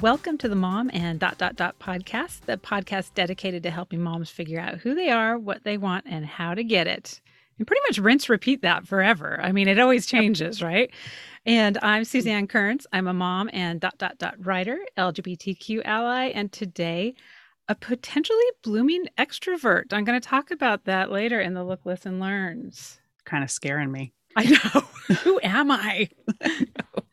Welcome to the Mom and Dot Dot Dot podcast, the podcast dedicated to helping moms figure out who they are, what they want, and how to get it. And pretty much rinse repeat that forever. I mean, it always changes, right? And I'm mm-hmm. Suzanne Kearns. I'm a mom and dot dot dot writer, LGBTQ ally, and today a potentially blooming extrovert. I'm going to talk about that later in the Look, Listen, Learns. Kind of scaring me. I know. who am I?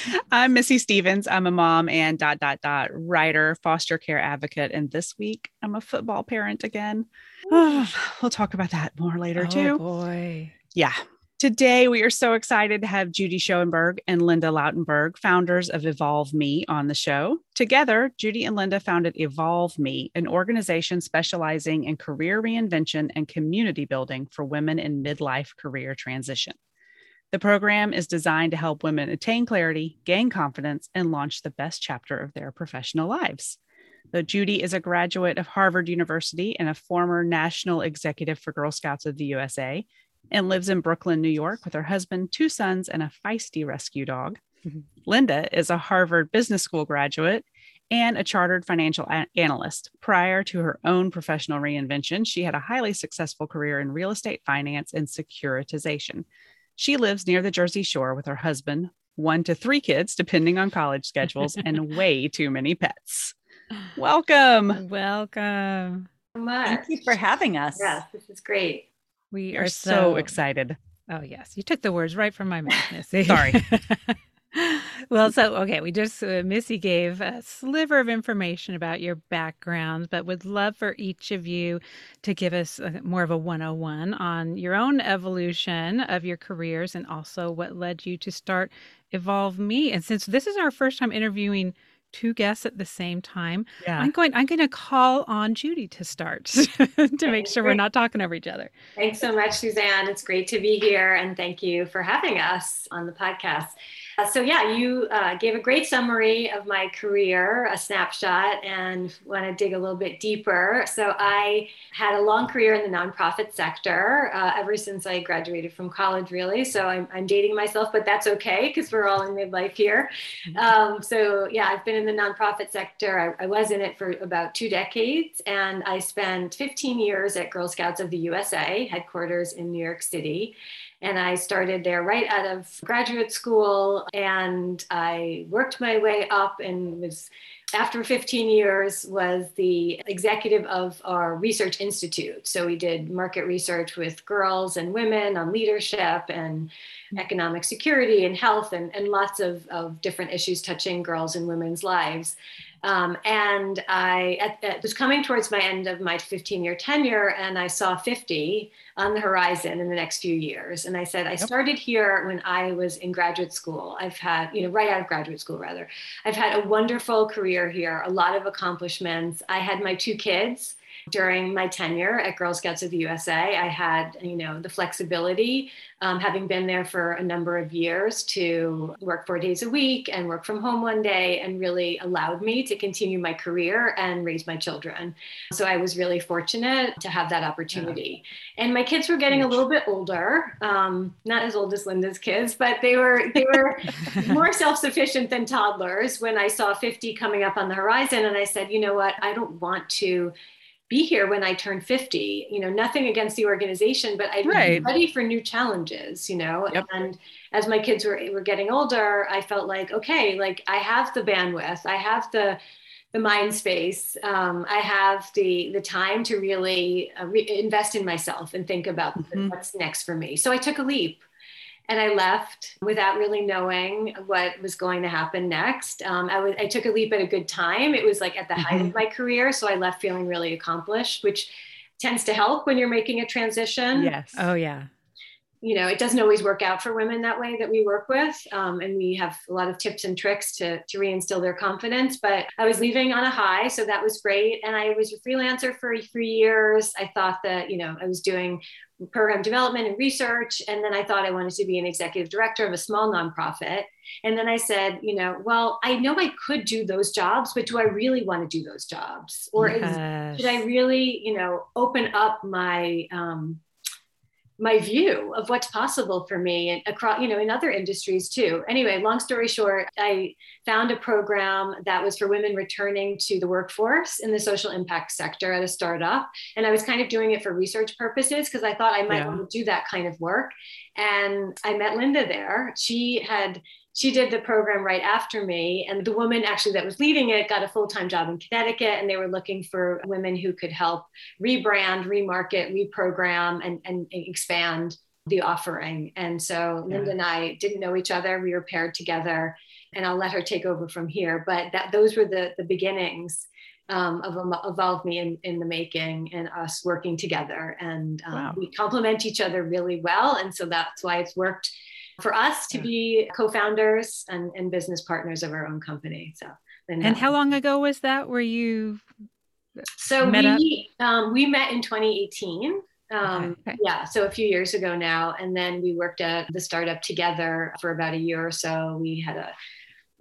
I'm Missy Stevens. I'm a mom and dot dot dot writer, foster care advocate, and this week I'm a football parent again. Oh, we'll talk about that more later oh, too. Boy, yeah. Today we are so excited to have Judy Schoenberg and Linda Lautenberg, founders of Evolve Me, on the show. Together, Judy and Linda founded Evolve Me, an organization specializing in career reinvention and community building for women in midlife career transition. The program is designed to help women attain clarity, gain confidence, and launch the best chapter of their professional lives. Though Judy is a graduate of Harvard University and a former national executive for Girl Scouts of the USA, and lives in Brooklyn, New York, with her husband, two sons, and a feisty rescue dog. Mm-hmm. Linda is a Harvard Business School graduate and a chartered financial a- analyst. Prior to her own professional reinvention, she had a highly successful career in real estate finance and securitization. She lives near the Jersey Shore with her husband, one to three kids, depending on college schedules, and way too many pets. Welcome. Welcome. Thank you for having us. Yes, this is great. We are are so, so excited. Oh, yes. You took the words right from my mouth, Missy. Sorry. well, so, okay, we just, uh, Missy gave a sliver of information about your backgrounds, but would love for each of you to give us a, more of a 101 on your own evolution of your careers and also what led you to start Evolve Me. And since this is our first time interviewing two guests at the same time, Yeah. I'm going I'm going to call on Judy to start to make sure we're not talking over each other. Thanks so much, Suzanne. It's great to be here, and thank you for having us on the podcast. Uh, so, yeah, you uh, gave a great summary of my career, a snapshot, and want to dig a little bit deeper. So, I had a long career in the nonprofit sector uh, ever since I graduated from college, really. So, I'm, I'm dating myself, but that's okay because we're all in midlife here. Um, so, yeah, I've been in the nonprofit sector. I, I was in it for about two decades, and I spent 15 years at Girl Scouts of the USA, headquarters in New York City. And I started there right out of graduate school, and I worked my way up and was after 15 years was the executive of our research institute. So we did market research with girls and women on leadership and mm-hmm. economic security and health and, and lots of, of different issues touching girls and women's lives um, and I at, at, was coming towards my end of my 15 year tenure, and I saw 50 on the horizon in the next few years. And I said, I started here when I was in graduate school. I've had, you know, right out of graduate school, rather. I've had a wonderful career here, a lot of accomplishments. I had my two kids during my tenure at Girl Scouts of the USA. I had, you know, the flexibility, um, having been there for a number of years, to work four days a week and work from home one day, and really allowed me to continue my career and raise my children. So I was really fortunate to have that opportunity. Yeah. And my kids were getting a little bit older, um, not as old as Linda's kids, but they were they were more self-sufficient than toddlers. When I saw 50 coming up on the horizon, and I said, you know what, I don't want to be here when I turn 50. You know, nothing against the organization, but I'd Right. be ready for new challenges, you know. Yep. And as my kids were, were getting older, I felt like, okay, like I have the bandwidth, I have the the mind space. Um, I have the the time to really uh, re- invest in myself and think about Mhm. what's next for me. So I took a leap and I left without really knowing what was going to happen next. Um, I was I took a leap at a good time. It was like at the height of my career, so I left feeling really accomplished, which tends to help when you're making a transition. Yes. Oh yeah. you know, it doesn't always work out for women that way that we work with. Um, and we have a lot of tips and tricks to, to reinstill their confidence. But I was leaving on a high, so that was great. And I was a freelancer for three years. I thought that, you know, I was doing program development and research. And then I thought I wanted to be an executive director of a small nonprofit. And then I said, you know, well, I know I could do those jobs, but do I really want to do those jobs? Or yes. is, should I really, you know, open up my, um, my view of what's possible for me and across you know in other industries too. Anyway long story short i found a program that was for women returning to the workforce in the social impact sector at a startup. And i was kind of doing it for research purposes because i thought i might yeah. want to do that kind of work. And i met linda there. She had she did the program right after me. And the woman actually that was leading it got a full time job in Connecticut, and they were looking for women who could help rebrand, remarket, reprogram, and, and expand the offering. And so yeah. Linda and I didn't know each other. We were paired together, and I'll let her take over from here. But that those were the, the beginnings. Um, of Evolve Me in, in the making and us working together. And um, wow. we complement each other really well. And so that's why it's worked for us to be co-founders and, and business partners of our own company. So, and how long ago was that? Where you? So we um, we met in 2018. Um, okay. Yeah, so a few years ago now, and then we worked at the startup together for about a year or so. We had a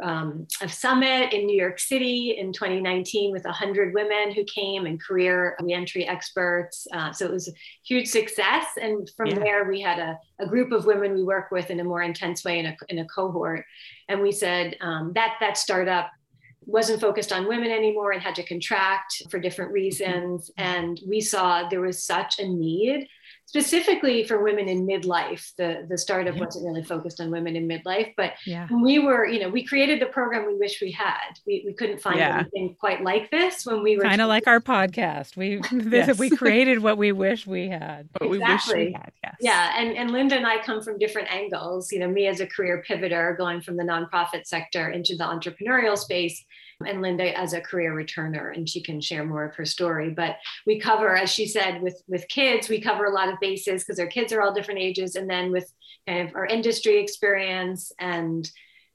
um, a summit in New York City in 2019 with 100 women who came and career reentry experts. Uh, so it was a huge success. And from yeah. there, we had a, a, group of women we work with in a more intense way in a, in a cohort. And we said um, that that startup wasn't focused on women anymore and had to contract for different reasons. Mm-hmm. And we saw there was such a need specifically for women in midlife. The the startup yeah. wasn't really focused on women in midlife, but yeah. we were, you know, we created the program we wish we had. We, we couldn't find yeah. anything quite like this when we were kind of like our podcast. We yes. we created what we wish we had. What exactly. we wish we had. Yes. Yeah, and and Linda and I come from different angles. You know, me as a career pivoter, going from the nonprofit sector into the entrepreneurial space and Linda as a career returner, and she can share more of her story. But we cover, as she said, with with kids, we cover a lot of bases because our kids are all different ages, and then with kind of our industry experience and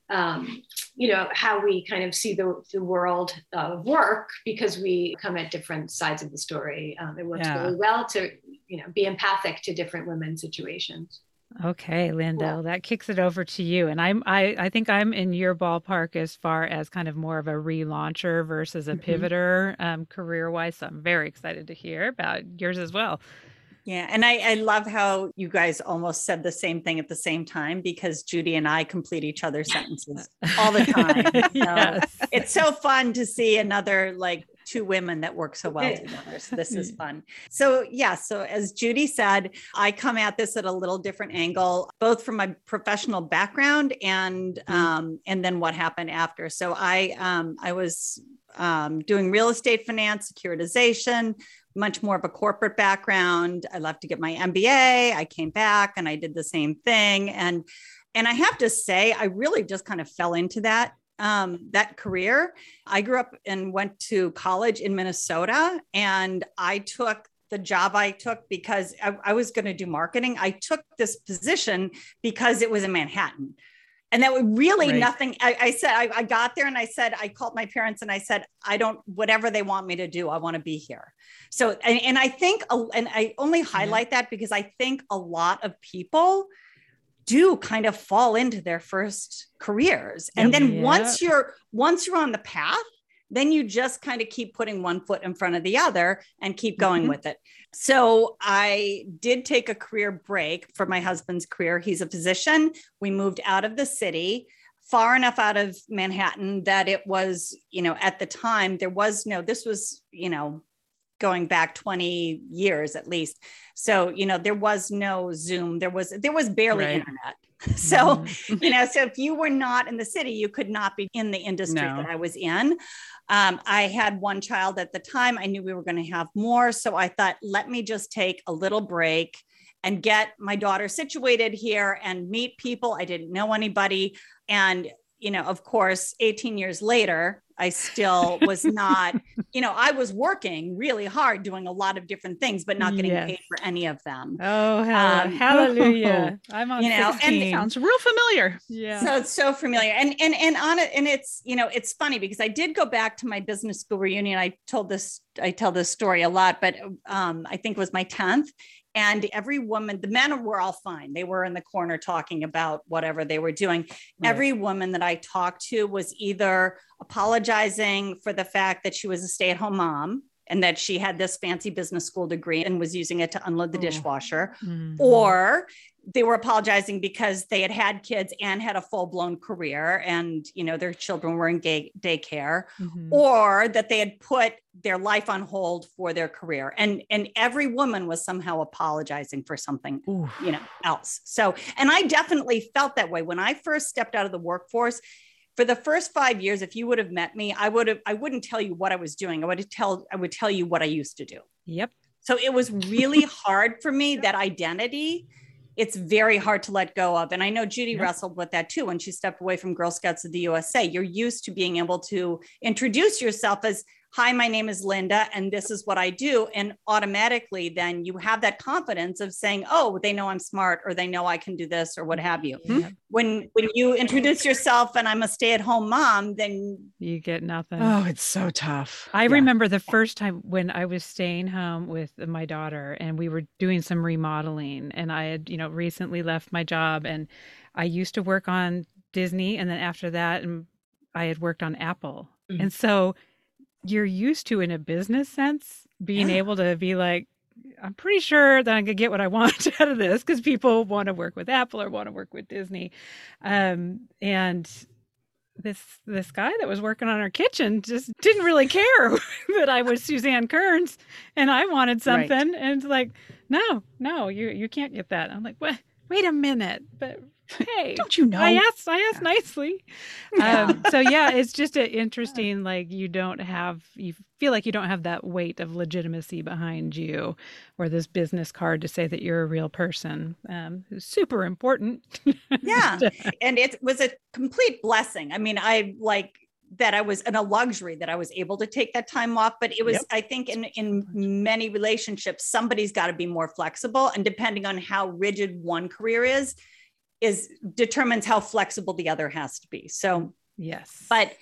um, you know how we kind of see the, the world of work because we come at different sides of the story. Um, it works yeah. really well to you know be empathic to different women's situations. Okay, Linda, that kicks it over to you. And I'm I, I think I'm in your ballpark as far as kind of more of a relauncher versus a mm-hmm. pivoter um, career wise. So I'm very excited to hear about yours as well. Yeah. And I, I love how you guys almost said the same thing at the same time because Judy and I complete each other's sentences all the time. yes. It's so fun to see another like two women that work so well together. So this is fun. So yeah, so as Judy said, I come at this at a little different angle, both from my professional background and mm-hmm. um, and then what happened after. So I um, I was um, doing real estate finance, securitization, much more of a corporate background. I left to get my MBA. I came back and I did the same thing. And and I have to say, I really just kind of fell into that um, that career. I grew up and went to college in Minnesota, and I took the job I took because I, I was going to do marketing. I took this position because it was in Manhattan. And that would really right. nothing. I, I said, I, I, got there and I said, I called my parents and I said, I don't, whatever they want me to do, I want to be here. So, and, and I think, and I only highlight yeah. that because I think a lot of people do kind of fall into their first careers and then yeah. once you're once you're on the path then you just kind of keep putting one foot in front of the other and keep going mm-hmm. with it so i did take a career break for my husband's career he's a physician we moved out of the city far enough out of manhattan that it was you know at the time there was no this was you know going back 20 years at least so you know there was no zoom there was there was barely right. internet so mm-hmm. you know so if you were not in the city you could not be in the industry no. that i was in um, i had one child at the time i knew we were going to have more so i thought let me just take a little break and get my daughter situated here and meet people i didn't know anybody and you know of course 18 years later I still was not, you know, I was working really hard doing a lot of different things, but not getting yes. paid for any of them. Oh, um, hallelujah. I'm on you know, 16. and sounds real familiar. Yeah. So it's so familiar. And and and on it, and it's, you know, it's funny because I did go back to my business school reunion. I told this, I tell this story a lot, but um, I think it was my 10th. And every woman, the men were all fine. They were in the corner talking about whatever they were doing. Right. Every woman that I talked to was either apologizing for the fact that she was a stay at home mom and that she had this fancy business school degree and was using it to unload the oh. dishwasher, mm-hmm. or they were apologizing because they had had kids and had a full-blown career and you know their children were in gay daycare mm-hmm. or that they had put their life on hold for their career and and every woman was somehow apologizing for something you know else so and i definitely felt that way when i first stepped out of the workforce for the first five years if you would have met me i would have i wouldn't tell you what i was doing. I would tell i would tell you what i used to do. Yep. So it was really hard for me that identity. It's very hard to let go of. And I know Judy wrestled with that too when she stepped away from Girl Scouts of the USA. You're used to being able to introduce yourself as hi, my name is Linda, and this is what I do. And automatically, then you have that confidence of saying, oh, they know I'm smart, or they know I can do this, or what have you. Mm-hmm. When when you introduce yourself and I'm a stay at home mom, then you get nothing. Oh, it's so tough. I yeah. remember the first time when I was staying home with my daughter, and we were doing some remodeling, and I had, you know, recently left my job, and I used to work on Disney, and then after that, and I had worked on Apple. Mm-hmm. And so you're used to in a business sense being yeah. able to be like i'm pretty sure that i could get what i want out of this because people want to work with apple or want to work with disney um, and this this guy that was working on our kitchen just didn't really care that I was Suzanne Kearns and I wanted something right. and like no no you you can't get that I'm like what wait a minute but hey don't you know? I asked i asked nicely. Yeah. Um, so yeah it's just an interesting like you don't have you feel like you don't have that weight of legitimacy behind you or this business card to say that you're a real person. Um, super important. Yeah. And it was a complete blessing. I mean i like that I was in a luxury that I was able to take that time off. But it was, yep. I think, in in many relationships, somebody's got to be more flexible, and depending on how rigid one career is, is determines how flexible the other has to be. So yes but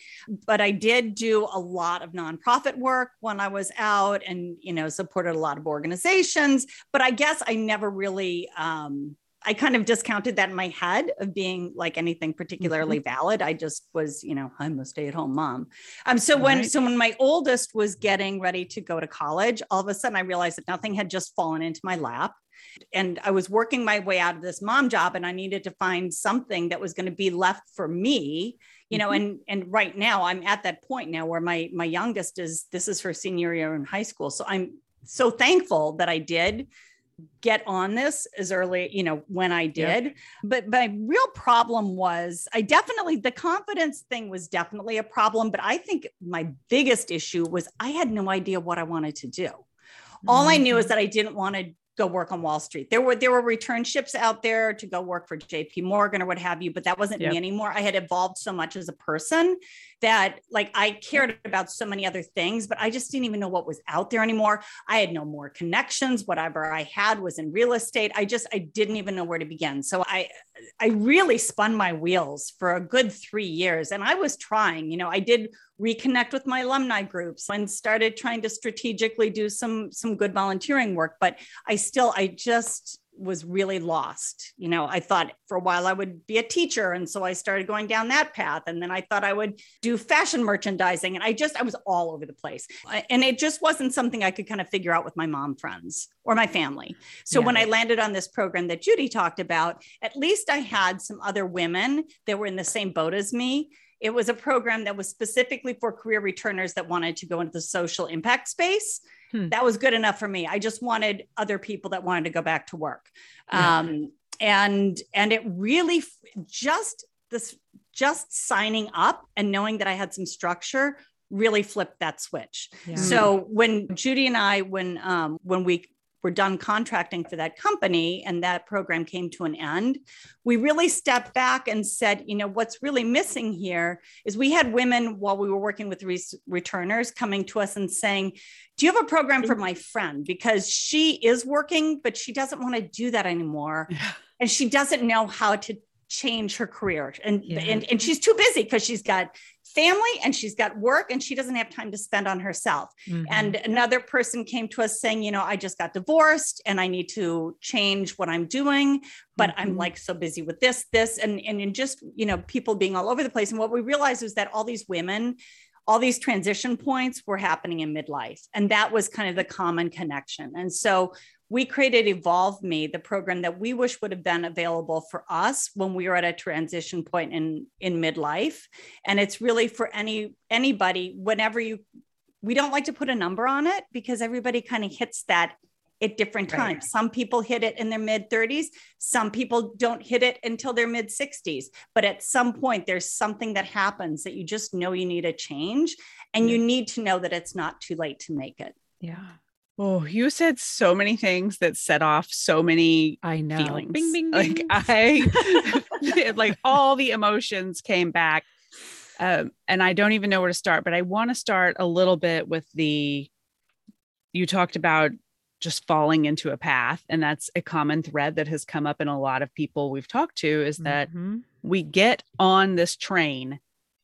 but i did do a lot of nonprofit work when i was out and you know supported a lot of organizations but i guess i never really um i kind of discounted that in my head of being like anything particularly mm-hmm. valid i just was you know i'm a stay-at-home mom um so all when right. so when my oldest was getting ready to go to college all of a sudden i realized that nothing had just fallen into my lap and I was working my way out of this mom job and I needed to find something that was going to be left for me you know mm-hmm. and and right now I'm at that point now where my my youngest is this is her senior year in high school so I'm so thankful that I did get on this as early you know when i did yep. but my real problem was i definitely the confidence thing was definitely a problem but i think my biggest issue was i had no idea what i wanted to do all mm-hmm. i knew is mm-hmm. that i didn't want to go work on Wall Street. There were there were returnships out there to go work for JP Morgan or what have you, but that wasn't yep. me anymore. I had evolved so much as a person that like I cared about so many other things, but I just didn't even know what was out there anymore. I had no more connections. Whatever I had was in real estate. I just I didn't even know where to begin. So I I really spun my wheels for a good 3 years and I was trying, you know, I did reconnect with my alumni groups and started trying to strategically do some some good volunteering work but i still i just was really lost. You know i thought for a while i would be a teacher and so i started going down that path and then i thought i would do fashion merchandising and i just i was all over the place. And it just wasn't something i could kind of figure out with my mom friends or my family. So yeah. when i landed on this program that judy talked about at least i had some other women that were in the same boat as me it was a program that was specifically for career returners that wanted to go into the social impact space. Hmm. That was good enough for me. I just wanted other people that wanted to go back to work. Yeah. Um, and and it really just this just signing up and knowing that I had some structure really flipped that switch. Yeah. So when Judy and I, when um, when we were done contracting for that company and that program came to an end, we really stepped back and said, you know, what's really missing here is we had women while we were working with re- returners coming to us and saying, do you have a program for my friend? Because she is working, but she doesn't want to do that anymore. And she doesn't know how to change her career. And, yeah. and, and she's too busy because she's got family and she's got work and she doesn't have time to spend on herself. Mm-hmm. And another person came to us saying, you know, I just got divorced and I need to change what I'm doing, but mm-hmm. I'm like so busy with this, this, and, and, and just, you know, people being all over the place. And what we realized was that all these women, all these transition points were happening in midlife. And that was kind of the common connection. And so we created Evolve Me, the program that we wish would have been available for us when we were at a transition point in in midlife. And it's really for any anybody whenever you we don't like to put a number on it because everybody kind of hits that at different times. Right. Some people hit it in their mid 30s, some people don't hit it until their mid 60s. But at some point, there's something that happens that you just know you need a change, and you need to know that it's not too late to make it. Yeah. Oh, you said so many things that set off so many I know feelings. Bing, bing, bing. Like I like all the emotions came back. Um, and I don't even know where to start, but I want to start a little bit with the you talked about just falling into a path and that's a common thread that has come up in a lot of people we've talked to is that mm-hmm. we get on this train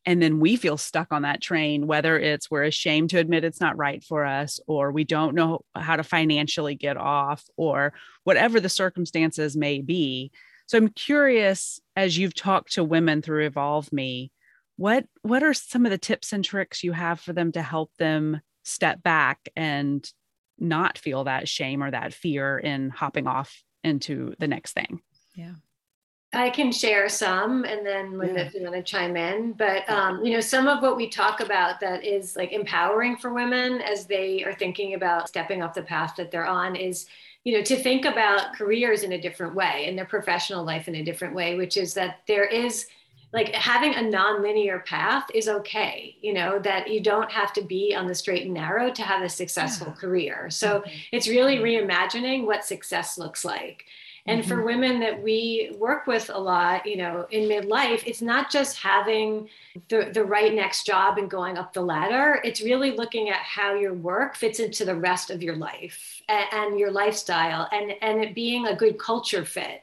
and then we feel stuck on that train whether it's we're ashamed to admit it's not right for us or we don't know how to financially get off or whatever the circumstances may be so i'm curious as you've talked to women through evolve me what what are some of the tips and tricks you have for them to help them step back and not feel that shame or that fear in hopping off into the next thing. Yeah. I can share some and then Linda, yeah. if you want to chime in. But, um, you know, some of what we talk about that is like empowering for women as they are thinking about stepping off the path that they're on is, you know, to think about careers in a different way and their professional life in a different way, which is that there is like having a non-linear path is okay you know that you don't have to be on the straight and narrow to have a successful yeah. career so mm-hmm. it's really reimagining what success looks like and mm-hmm. for women that we work with a lot you know in midlife it's not just having the, the right next job and going up the ladder it's really looking at how your work fits into the rest of your life and, and your lifestyle and and it being a good culture fit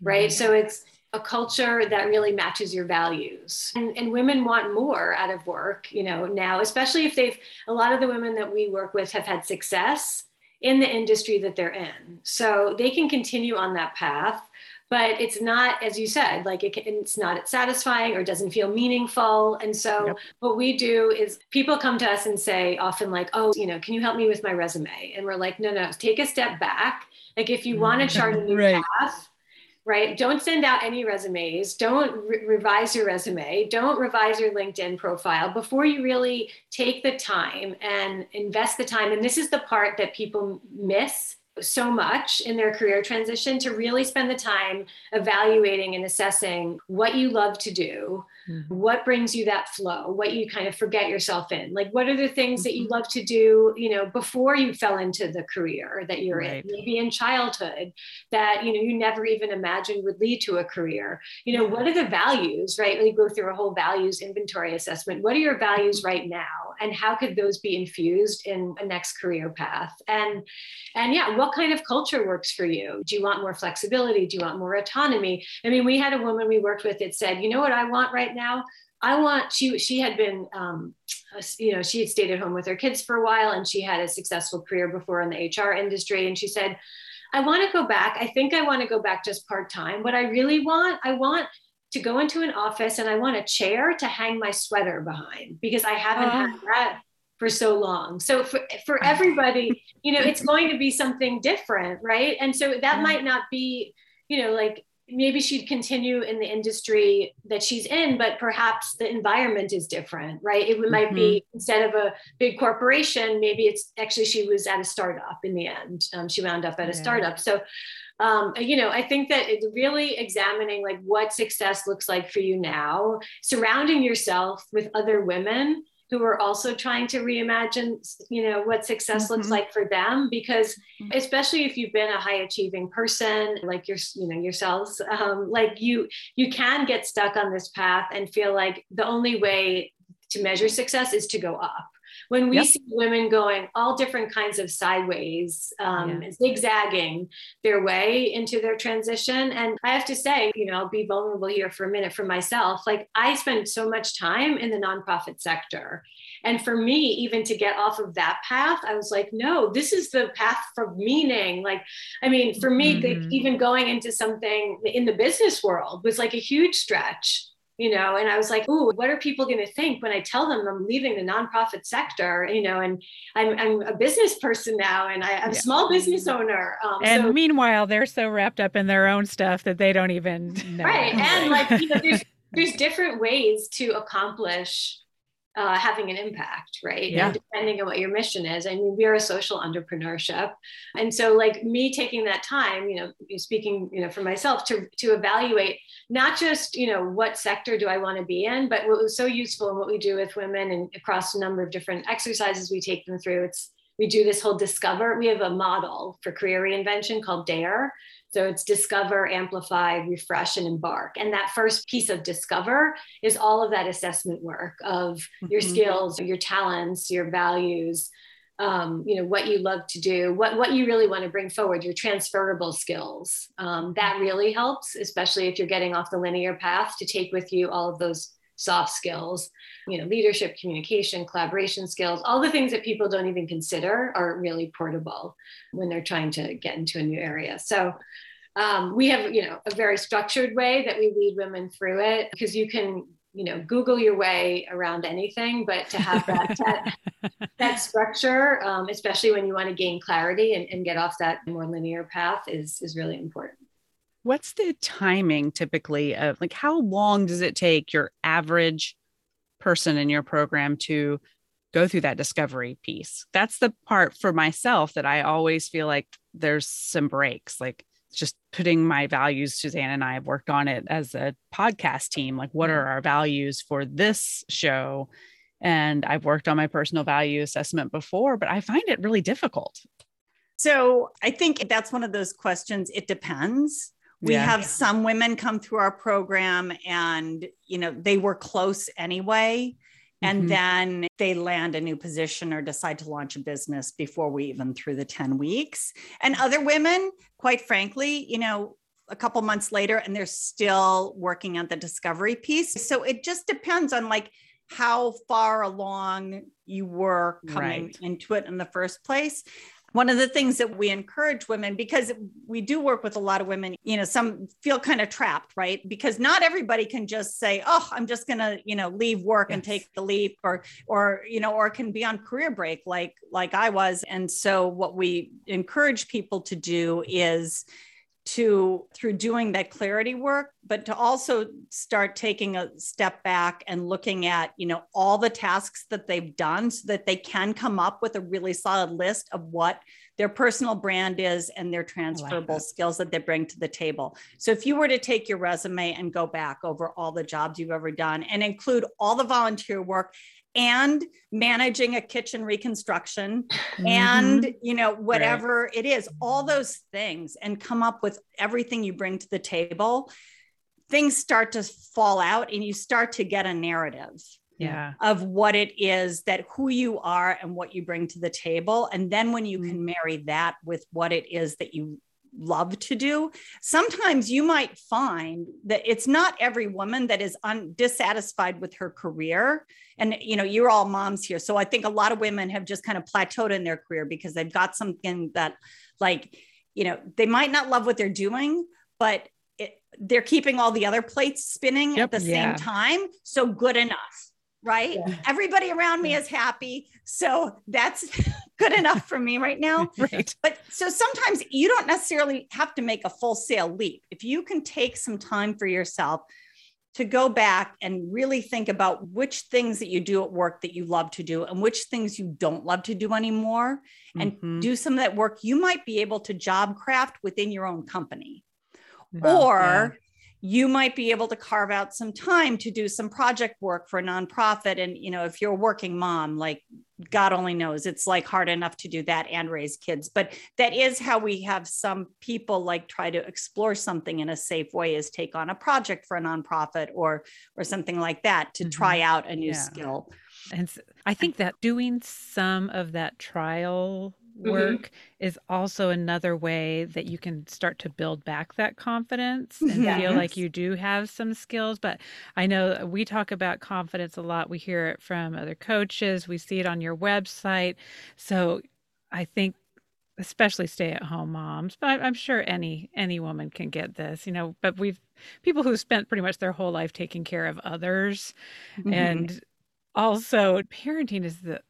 right mm-hmm. so it's a culture that really matches your values. And, and women want more out of work, you know, now, especially if they've, a lot of the women that we work with have had success in the industry that they're in. So they can continue on that path, but it's not, as you said, like it, it's not satisfying or doesn't feel meaningful. And so yep. what we do is people come to us and say often like, oh, you know, can you help me with my resume? And we're like, no, no, take a step back. Like if you want to mm. chart a new right. path, right? Don't send out any resumes. Don't re- revise your resume. Don't revise your LinkedIn profile before you really take the time and invest the time. And this is the part that people miss so much in their career transition to really spend the time evaluating and assessing what you love to do Mm-hmm. What brings you that flow? What you kind of forget yourself in? Like, what are the things mm-hmm. that you mm-hmm. love to do, you know, before you fell into the career that you're right. in? Maybe in childhood that, you know, you never even imagined would lead to a career. You know, what are the values, right? We go through a whole values inventory assessment. What are your values mm-hmm. right now? And how could those be infused in a next career path? And, and yeah, what kind of culture works for you? Do you want more flexibility? Do you want more autonomy? I mean, we had a woman we worked with that said, you know what I want right now. I want she she had been um, you know she had stayed at home with her kids for a while and she had a successful career before in the hr industry. And she said i want to go back. I think i want to go back just part-time. What i really want i want to go into an office and i want a chair to hang my sweater behind because i haven't had oh. that for so long. So for, for everybody you know it's going to be something different right? And so that might not be you know like maybe she'd continue in the industry that she's in but perhaps the environment is different right it might mm-hmm. be instead of a big corporation maybe it's actually she was at a startup in the end um, she wound up at a yeah. startup so um, you know i think that it's really examining like what success looks like for you now surrounding yourself with other women who are also trying to reimagine you know what success mm-hmm. looks like for them because mm-hmm. especially if you've been a high achieving person like your you know yourselves um, like you you can get stuck on this path and feel like the only way to measure success is to go up when we yep. see women going all different kinds of sideways, um, yeah. zigzagging their way into their transition. And I have to say, you know, I'll be vulnerable here for a minute for myself. Like I spent so much time in the nonprofit sector. And for me, even to get off of that path, I was like, no, this is the path for meaning. Like, I mean, for me, mm-hmm. the, even going into something in the business world was like a huge stretch you know and i was like ooh what are people going to think when i tell them i'm leaving the nonprofit sector? You know and i'm, I'm a business person now and I, am a small business owner um, and so, meanwhile they're so wrapped up in their own stuff that they don't even know. right and like you know there's there's different ways to accomplish uh, having an impact, right? Yeah. And depending on what your mission is. I mean, we're a social entrepreneurship, and so like me taking that time, you know, speaking, you know, for myself to to evaluate not just you know what sector do I want to be in, but what was so useful in what we do with women and across a number of different exercises we take them through. It's we do this whole discover. We have a model for career reinvention called DARE, so it's discover, amplify, refresh, and embark. And that first piece of discover is all of that assessment work of mm-hmm. your skills, your talents, your values, um, you know, what you love to do, what, what you really want to bring forward, your transferable skills. Um, that really helps, especially if you're getting off the linear path to take with you all of those soft skills, you know, leadership, communication, collaboration skills, all the things that people don't even consider are really portable when they're trying to get into a new area. So um, we have, you know, a very structured way that we lead women through it because you can, you know, Google your way around anything, but to have that that, that, structure, um, especially when you want to gain clarity and, and get off that more linear path, is is really important. What's the timing typically of like how long does it take your average person in your program to go through that discovery piece? That's the part for myself that I always feel like there's some breaks. Like just putting my values, Suzanne and I have worked on it as a podcast team. Like, what are mm-hmm. our values for this show? And I've worked on my personal value assessment before, but I find it really difficult. So I think that's one of those questions. It depends. We yeah. have some women come through our program and, you know, they were close anyway and mm-hmm. then they land a new position or decide to launch a business before we even through the 10 weeks and other women quite frankly you know a couple months later and they're still working on the discovery piece so it just depends on like how far along you were coming right. into it in the first place one of the things that we encourage women because we do work with a lot of women you know some feel kind of trapped right because not everybody can just say oh i'm just going to you know leave work yes. and take the leap or or you know or can be on career break like like i was and so what we encourage people to do is to through doing that clarity work but to also start taking a step back and looking at you know all the tasks that they've done so that they can come up with a really solid list of what their personal brand is and their transferable like skills that they bring to the table. So if you were to take your resume and go back over all the jobs you've ever done and include all the volunteer work and managing a kitchen reconstruction mm-hmm. and you know whatever right. it is all those things and come up with everything you bring to the table things start to fall out and you start to get a narrative yeah of what it is that who you are and what you bring to the table and then when you mm-hmm. can marry that with what it is that you love to do. Sometimes you might find that it's not every woman that is un- dissatisfied with her career. And you know you're all moms here. So i think a lot of women have just kind of plateaued in their career because they've got something that like you know they might not love what they're doing but it, they're keeping all the other plates spinning yep, at the yeah. same time. So good enough right? Yeah. everybody around me is happy so that's good enough for me right now. Right. But so sometimes you don't necessarily have to make a full sail leap. If you can take some time for yourself to go back and really think about which things that you do at work that you love to do and which things you don't love to do anymore and mm-hmm. do some of that work you might be able to job craft within your own company. Wow, or you might be able to carve out some time to do some project work for a nonprofit and you know if you're a working mom like god only knows it's like hard enough to do that and raise kids but that is how we have some people like try to explore something in a safe way is take on a project for a nonprofit or or something like that to mm-hmm. try out a new yeah. skill and i think that doing some of that trial. Work mm-hmm. is also another way that you can start to build back that confidence and yes. feel like you do have some skills. But I know we talk about confidence a lot. We hear it from other coaches, we see it on your website. So I think especially stay at home moms but i'm sure any any woman can get this you know but we've people who spent pretty much their whole life taking care of others mm-hmm. and also parenting is the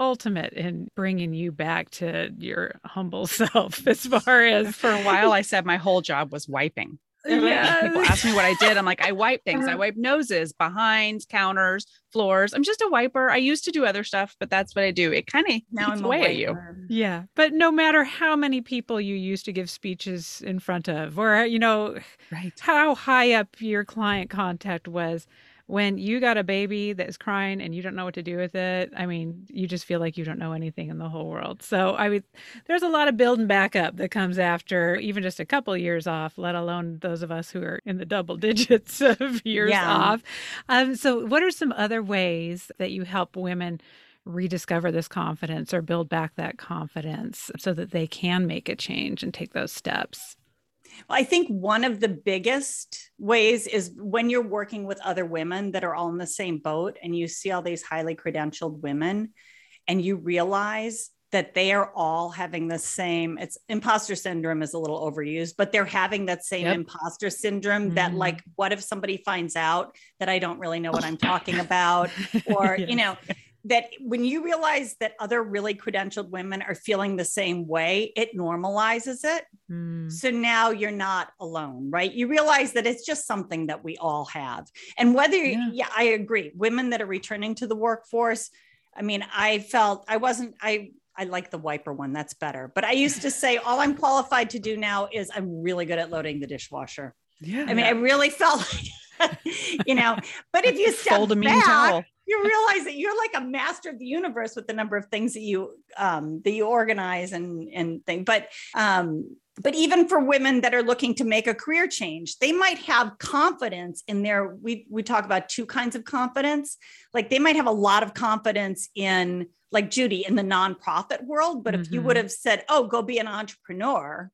ultimate in bringing you back to your humble self as far as for a while i said my whole job was wiping yeah. People ask me what I did. I'm like, I wipe things. I uh-huh. wipe noses, behinds, counters, floors. I'm just a wiper. I used to do other stuff, but that's what I do. It kind of now I'm away at you. Yeah. But no matter how many people you used to give speeches in front of, or, you know, right. how high up your client contact was, when you got a baby that's crying and you don't know what to do with it, I mean, you just feel like you don't know anything in the whole world. So, I mean, there's a lot of building back up that comes after even just a couple of years off, let alone those of us who are in the double digits of years yeah. off. Um, so, what are some other ways that you help women? rediscover this confidence or build back that confidence so that they can make a change and take those steps? Well, I think one of the biggest ways is when you're working with other women that are all in the same boat and you see all these highly credentialed women and you realize that they are all having the same it's imposter syndrome is a little overused but they're having that same yep. imposter syndrome mm-hmm. that like what if somebody finds out that i don't really know what i'm talking about or you know that when you realize that other really credentialed women are feeling the same way, it normalizes it. Mm. So now you're not alone, right? You realize that it's just something that we all have. And whether, yeah, yeah I agree, women that are returning to the workforce, I mean, I felt I wasn't, I, I like the wiper one. That's better. But I used to say all I'm qualified to do now is I'm really good at loading the dishwasher. Yeah. I mean, I really felt like, you know, but if you step Fold a mean back, towel you realize that you're like a master of the universe with the number of things that you um, that you organize and and thing. But um, but even for women that are looking to make a career change, they might have confidence in their. We we talk about two kinds of confidence. Like they might have a lot of confidence in like Judy in the nonprofit world, but mm-hmm. if you would mm-hmm. have said, "Oh, go be an entrepreneur,"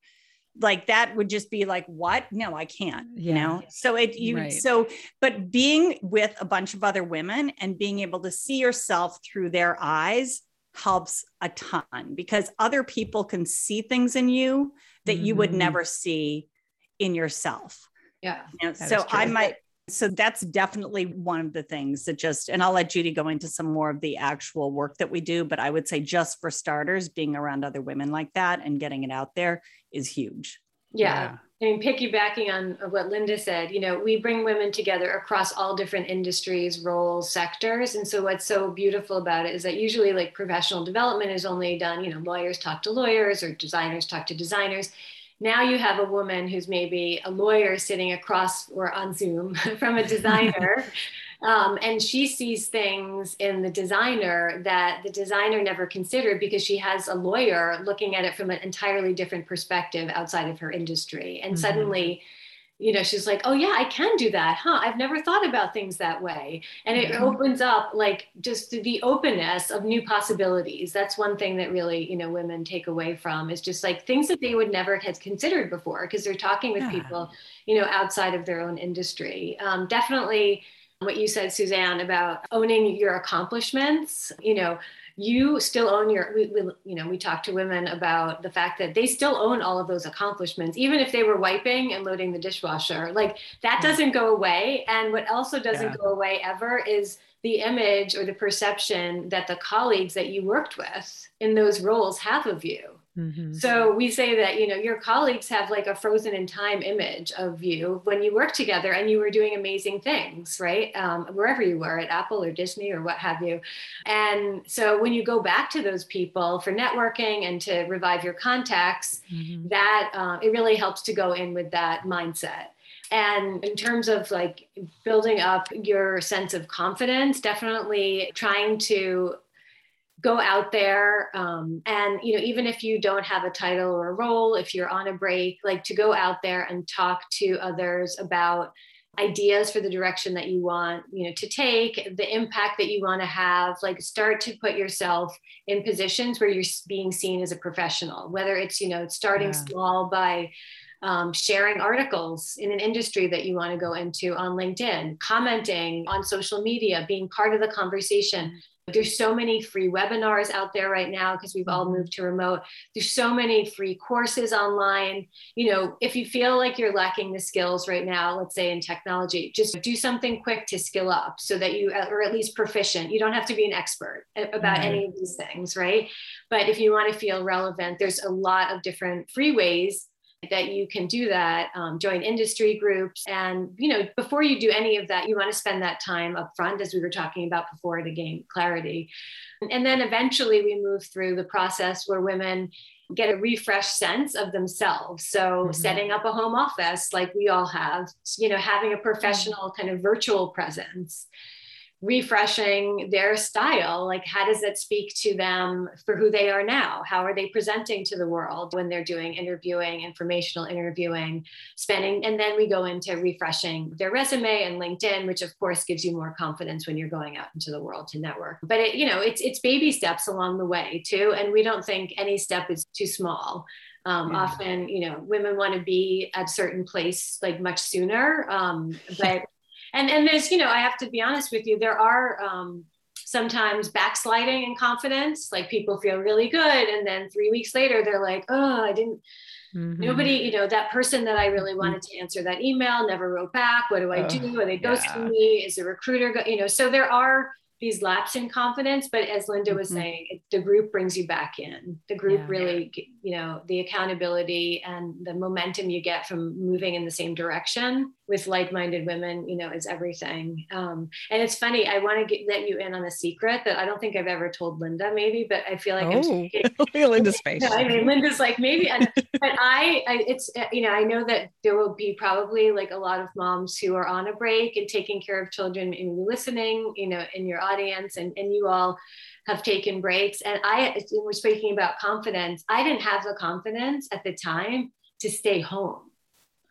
like that would just be like what no i can't yeah. you know so it you right. so but being with a bunch of other women and being able to see yourself through their eyes helps a ton because other people can see things in you that mm-hmm. you would mm-hmm. never see in yourself yeah you know, so i might so that's definitely one of the things that just, and I'll let Judy go into some more of the actual work that we do. But I would say, just for starters, being around other women like that and getting it out there is huge. Yeah. yeah. I mean, piggybacking on what Linda said, you know, we bring women together across all different industries, roles, sectors. And so, what's so beautiful about it is that usually, like, professional development is only done, you know, lawyers talk to lawyers or designers talk to designers now you have a woman who's maybe a lawyer sitting across or on Zoom from a designer. um, and she sees things in the designer that the designer never considered because she has a lawyer looking at it from an entirely different perspective outside of her industry. And mm-hmm. suddenly, you know she's like oh yeah i can do that huh? I've never thought about things that way. And it opens up like just the openness of new possibilities. That's one thing that really you know women take away from is just like things that they would never have considered before because they're talking with yeah. people you know outside of their own industry. Um, definitely what you said suzanne about owning your accomplishments you know you still own your we, we, you know we talk to women about the fact that they still own all of those accomplishments even if they were wiping and loading the dishwasher. Like that doesn't go away. And what also doesn't yeah. go away ever is the image or the perception that the colleagues that you worked with in those roles have of you Mm-hmm. So we say that, you know, your colleagues have like a frozen in time image of you when you work together and you were doing amazing things, right? Um, wherever you were at Apple or Disney or what have you. And so when you go back to those people for networking and to revive your contacts, mm-hmm. that uh, it really helps to go in with that mindset. And in terms of like building up your sense of confidence, definitely trying to go out there um, and you know even if you don't have a title or a role if you're on a break like to go out there and talk to others about ideas for the direction that you want you know to take the impact that you want to have like start to put yourself in positions where you're being seen as a professional whether it's you know starting yeah. small by um, sharing articles in an industry that you want to go into on linkedin commenting on social media being part of the conversation there's so many free webinars out there right now because we've all moved to remote. There's so many free courses online. You know, if you feel like you're lacking the skills right now, let's say in technology, just do something quick to skill up so that you uh, are at least proficient. You don't have to be an expert about right. any of these things, right? But if you want to feel relevant, there's a lot of different free ways that you can do that um, join industry groups. And you know before you do any of that you want to spend that time up front as we were talking about before to gain clarity. And then eventually we move through the process where women get a refreshed sense of themselves. So mm-hmm. setting up a home office like we all have you know having a professional kind of virtual presence refreshing their style. Like how does that speak to them for who they are now? How are they presenting to the world when they're doing interviewing informational interviewing spending? And then we go into refreshing their resume and linkedin which of course gives you more confidence when you're going out into the world to network. But it you know it's it's baby steps along the way too. And we don't think any step is too small. Um, yeah. often you know women want to be at a certain place like much sooner. Um, but and and there's you know i have to be honest with you there are um, sometimes backsliding in confidence like people feel really good and then three weeks later they're like oh i didn't mm-hmm. nobody you know that person that i really wanted to answer that email never wrote back what do i do are they ghosting yeah. me is the recruiter go-? you know so there are these laps in confidence but as linda was mm-hmm. saying it, the group brings you back in the group yeah. really you know the accountability and the momentum you get from moving in the same direction with like-minded women you know is everything. Um, and it's funny i want to let you in on a secret that i don't think i've ever told linda maybe but i feel like oh, i'm linda's face i mean linda's like maybe and, but I, I it's you know i know that there will be probably like a lot of moms who are on a break and taking care of children and listening you know in your audience and, and you all have taken breaks. And i we're speaking about confidence i didn't have the confidence at the time to stay home.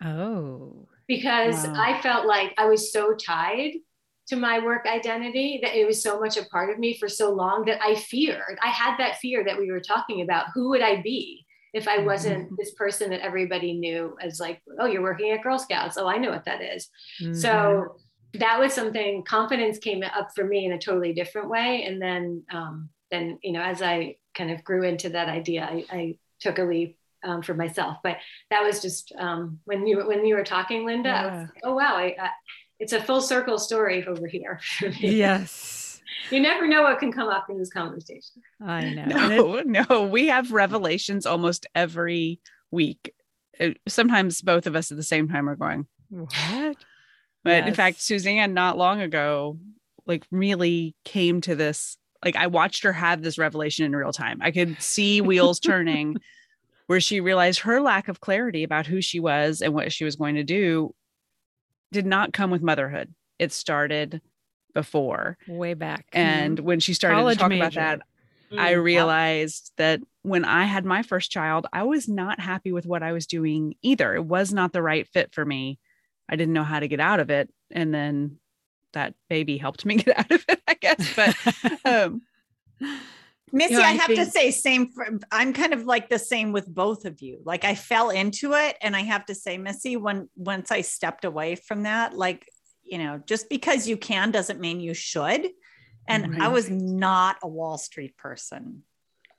Oh because wow. I felt like I was so tied to my work identity that it was so much a part of me for so long that I feared. I had that fear that we were talking about. Who would I be if I wasn't mm-hmm. this person that everybody knew as like, oh, you're working at Girl Scouts. Oh, I know what that is. Mm-hmm. So that was something confidence came up for me in a totally different way. And then, um, then, you know, as I kind of grew into that idea, I, I took a leap um, for myself. But that was just um, when you when you were talking, Linda. Yeah. I was like, oh wow, I, I, it's a full circle story over here. yes. You never know what can come up in this conversation. I know. No, it, no, we have revelations almost every week. Uh, sometimes both of us at the same time are going, what? But yes. in fact, Suzanne, not long ago, like really came to this. Like I watched her have this revelation in real time. I could see wheels turning where she realized her lack of clarity about who she was and what she was going to do did not come with motherhood. It started before, way back. And when she started College to talk major. about that, mm, I realized that when I had my first child, I was not happy with what I was doing either. It was not the right fit for me. I didn't know how to get out of it. And then that baby helped me get out of it, I guess. But um, Missy, you know, I, I, have think... to say, same. For, I'm kind of like the same with both of you. Like I fell into it, and I have to say, Missy, when once I stepped away from that, like you know, just because you can doesn't mean you should. And right. I was not a Wall Street person.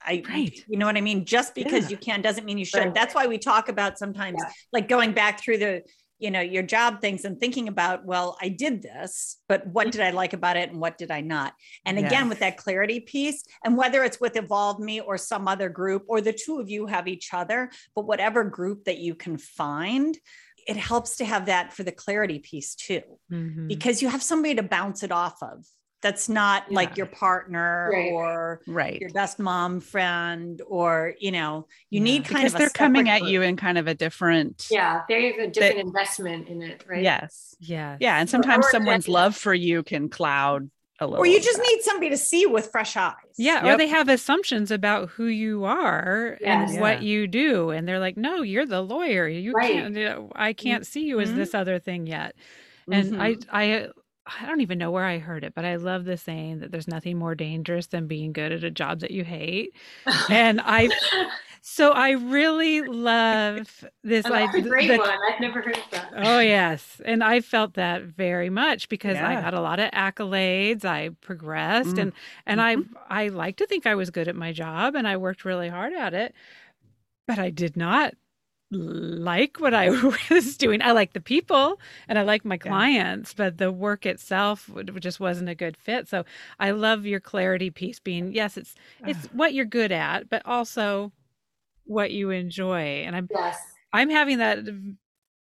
I, right. you know what I mean? Just because yeah. you can doesn't mean you should. Right. That's why we talk about sometimes yeah. like going back through the you know your job things and thinking about well i did this but what did i like about it and what did i not? And again with that clarity piece and whether it's with evolve me or some other group or the two of you have each other but whatever group that you can find it helps to have that for the clarity piece too. Mm-hmm. because you have somebody to bounce it off of that's not yeah. like your partner right. or right your best mom friend or you know you yeah. need kind because of they're coming at you in kind of a different yeah they have a different that, investment in it right yes yeah yeah and sometimes or, someone's love for you can cloud a little or you just need somebody to see with fresh eyes. Yeah, yep. or they have assumptions about who you are yes. and yeah. what you do, and they're like, "No, you're the lawyer. You right. can't. You know, I can't see you as mm-hmm. this other thing yet." And mm-hmm. I, I, I don't even know where I heard it, but I love the saying that there's nothing more dangerous than being good at a job that you hate. and I, so I really love this. Oh, like, a great the, one. I've never heard that. Oh yes, and I felt that very much because yeah. I got a lot of accolades. I progressed, mm. and and mm-hmm. I I like to think I was good at my job, and I worked really hard at it, but I did not like what I was doing. I like the people and I like my clients, yeah. but the work itself just wasn't a good fit. So I love your clarity piece being yes, it's it's what you're good at, but also what you enjoy. And I'm yes. I'm having that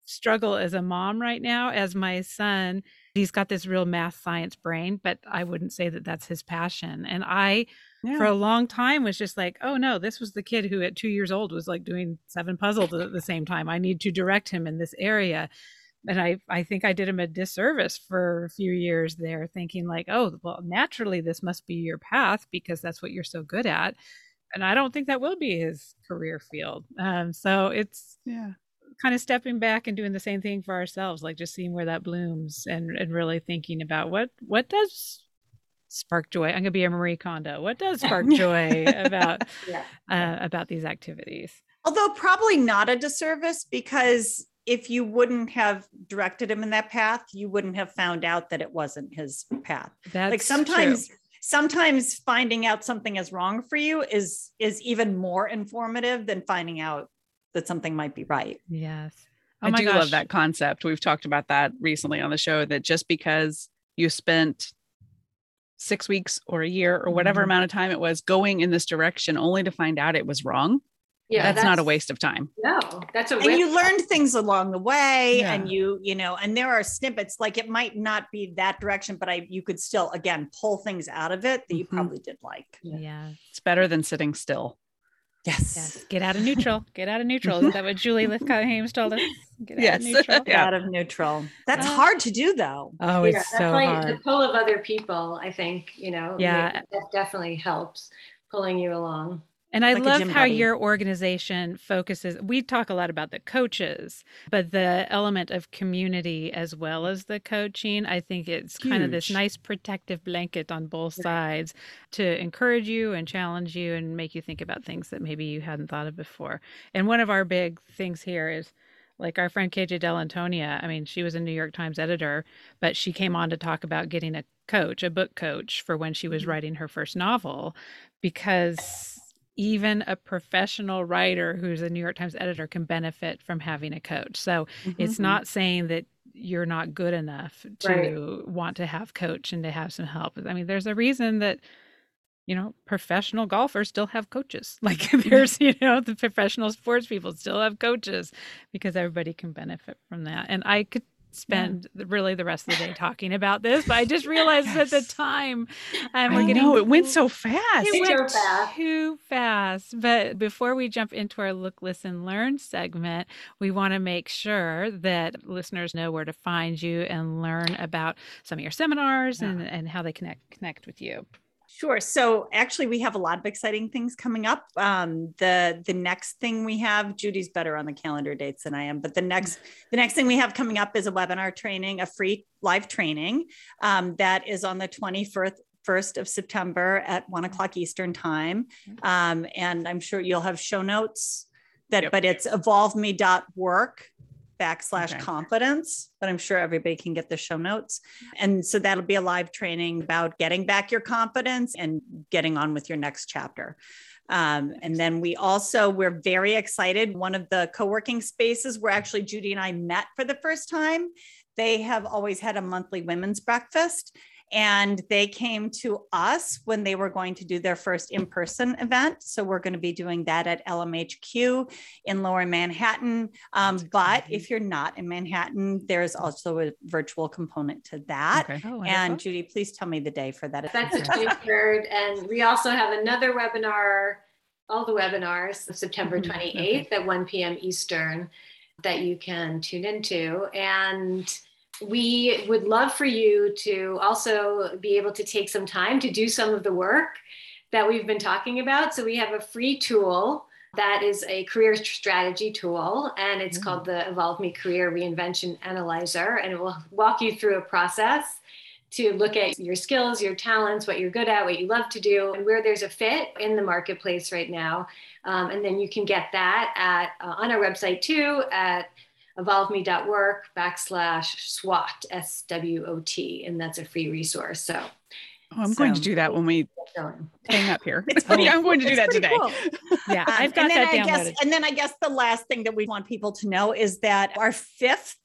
struggle as a mom right now as my son he's got this real math science brain but i wouldn't say that that's his passion and i yeah. for a long time was just like, oh no, this was the kid who at two years old was like doing seven puzzles at the same time. I need to direct him in this area. And I, I think I did him a disservice for a few years there, thinking like, oh, well, naturally this must be your path because that's what you're so good at. And I don't think that will be his career field. Um, so it's yeah, kind of stepping back and doing the same thing for ourselves, like just seeing where that blooms and and really thinking about what what does spark joy. I'm going to be a Marie Kondo. What does spark joy about yeah. uh, about these activities? Although probably not a disservice because if you wouldn't have directed him in that path, you wouldn't have found out that it wasn't his path. That's like sometimes true. sometimes finding out something is wrong for you is is even more informative than finding out that something might be right. Yes. Oh I do gosh. love that concept. We've talked about that recently on the show that just because you spent six weeks or a year or whatever mm-hmm. amount of time it was going in this direction only to find out it was wrong yeah that's, that's not a waste of time no that's a and you learned things along the way yeah. and you you know and there are snippets like it might not be that direction but i you could still again pull things out of it that you mm-hmm. probably did like yeah it's better than sitting still Yes. yes. Get out of neutral. Get out of neutral. Is that what Julie Lythcott Haims told us? Get yes. out of neutral. Get out of neutral. That's uh, hard to do though. Oh, it's yeah, so like hard. The pull of other people, I think, you know, yeah, that definitely helps pulling you along. And I like love how buddy. your organization focuses. We talk a lot about the coaches, but the element of community as well as the coaching, I think it's Huge. kind of this nice protective blanket on both sides to encourage you and challenge you and make you think about things that maybe you hadn't thought of before. And one of our big things here is like our friend KJ Dell'Antonia. I mean, she was a New York Times editor, but she came on to talk about getting a coach, a book coach for when she was mm-hmm. writing her first novel because even a professional writer who's a New York Times editor can benefit from having a coach. So mm-hmm. it's not saying that you're not good enough to right. want to have coach and to have some help. I mean, there's a reason that you know professional golfers still have coaches. Like there's you know the professional sports people still have coaches because everybody can benefit from that. And I could spend yeah. really the rest of the day talking about this, but I just realized yes. at the time um, we're getting. it went so fast. It went so fast. too fast. But before we jump into our look, listen, learn segment, we want to make sure that listeners know where to find you and learn about some of your seminars yeah. and, and how they connect connect with you. Sure. So actually, we have a lot of exciting things coming up. Um, the the next thing we have, Judy's better on the calendar dates than I am, but the next the next thing we have coming up is a webinar training, a free live training um, that is on the twenty first. First of September at one o'clock Eastern time, um, and I'm sure you'll have show notes that. Yep. But it's evolveme.work backslash okay. confidence, but I'm sure everybody can get the show notes. And so that'll be a live training about getting back your confidence and getting on with your next chapter. Um, and then we also, we're very excited. One of the co working spaces where actually Judy and I met for the first time, they have always had a monthly women's breakfast. And they came to us when they were going to do their first in-person event. So we're going to be doing that at lmhq in lower manhattan. Um, but if you're not in manhattan there's also a virtual component to that. Okay. oh, and judy please tell me the day for that. That's the 23rd and we also have another webinar all the webinars september 28th mm-hmm. okay. at 1 p.m eastern that you can tune into. And we would love for you to also be able to take some time to do some of the work that we've been talking about. So we have a free tool that is a career strategy tool, and it's mm-hmm. called the Evolve Me Career Reinvention Analyzer, and it will walk you through a process to look at your skills, your talents, what you're good at, what you love to do, and where there's a fit in the marketplace right now. Um, and then you can get that at uh, on our website too at evolveme.work backslash SWOT, S W O T, and that's a free resource. So oh, I'm so, going to do that when we hang up here. Funny. I'm going to do that today. Cool. Yeah, um, I've got that I downloaded. Guess, and then I guess the last thing that we want people to know is that our fifth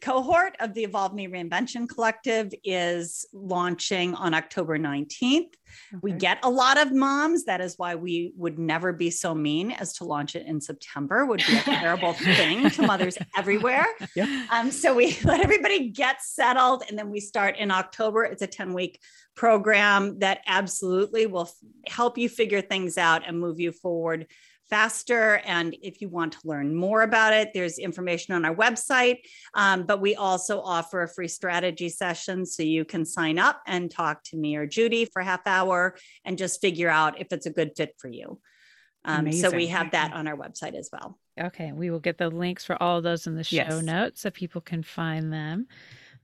cohort of the Evolve Me Reinvention Collective is launching on October 19th. Okay. We get a lot of moms. That is why we would never be so mean as to launch it in September, would be a terrible thing to mothers everywhere. Yeah. Um, so we let everybody get settled and then we start in October. It's a 10 week program that absolutely will help you figure things out and move you forward faster. And if you want to learn more about it, there's information on our website. Um, but we also offer a free strategy session so you can sign up and talk to me or Judy for half hour and just figure out if it's a good fit for you. Um, so we have that on our website as well. Okay, we will get the links for all of those in the show yes. notes so people can find them.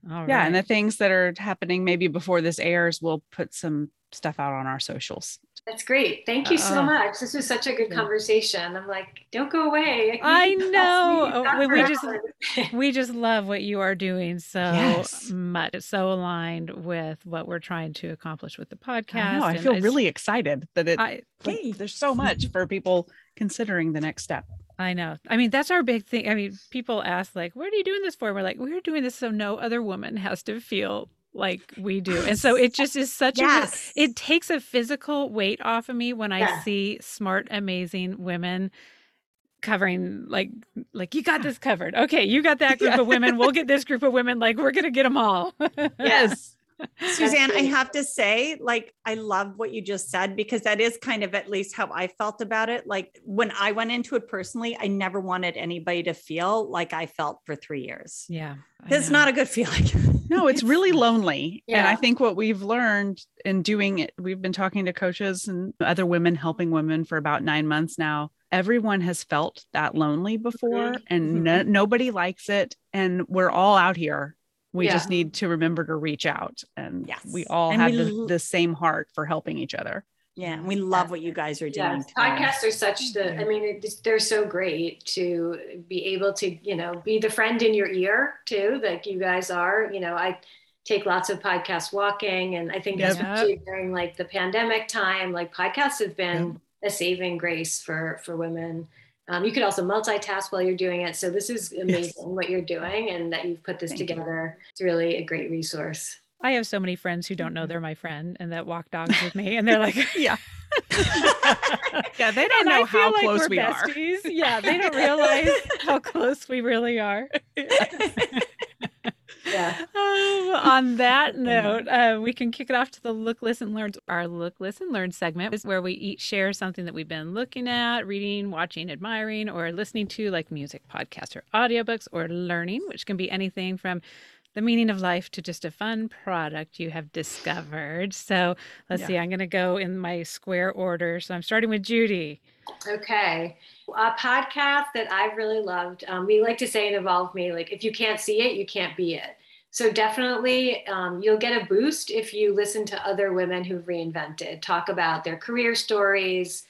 All yeah, right. and the things that are happening maybe before this airs, we'll put some stuff out on our socials. That's great. Thank you so uh, much. This was such a good conversation. I'm like, don't go away. I, know. Oh, we, we just we just love what you are doing so yes. much. It's so aligned with what we're trying to accomplish with the podcast. I, know, I feel really excited that it I, like, there's so much for people considering the next step. I know. I mean, that's our big thing. I mean, people ask like, "What are you doing this for?" We're like, "We're doing this so no other woman has to feel like we do. And so it just is such yes. a it takes a physical weight off of me when I yeah. see smart amazing women covering like like you got this covered. Okay, you got that group yeah. of women. We'll get this group of women like we're going to get them all. yes. Suzanne, I have to say, like, I love what you just said because that is kind of at least how I felt about it. Like, when I went into it personally, I never wanted anybody to feel like I felt for three years. Yeah. It's not a good feeling. no, it's really lonely. Yeah. And I think what we've learned in doing it, we've been talking to coaches and other women helping women for about nine months now. Everyone has felt that lonely before, mm-hmm. and no, nobody likes it. And we're all out here we yeah. just need to remember to reach out and yes. we all and have we the, the, same heart for helping each other yeah we love what you guys are doing yes. podcasts are such the i mean they're so great to be able to you know be the friend in your ear too like you guys are you know i take lots of podcasts walking and i think yep. especially during like the pandemic time like podcasts have been yep. a saving grace for for women um, you could also multitask while you're doing it. So this is amazing yes. what you're doing and that you've put this Thank together. You. It's really a great resource. I have so many friends who don't know they're my friend and that walk dogs with me, and they're like, yeah. yeah, they don't and know how like close we besties. are. yeah, they don't realize how close we really are yeah. Um, on that note, uh, we can kick it off to the look, listen, learn. Our look, listen, learn segment is where we each share something that we've been looking at, reading, watching, admiring, or listening to, like music, podcasts, or audiobooks, or learning, which can be anything from the meaning of life to just a fun product you have discovered. So let's yeah. see, I'm going to go in my square order. So I'm starting with Judy. Okay. A podcast that I've really loved. Um, we like to say in Evolve Me, like, if you can't see it, you can't be it. So definitely, um, you'll get a boost if you listen to other women who've reinvented, talk about their career stories,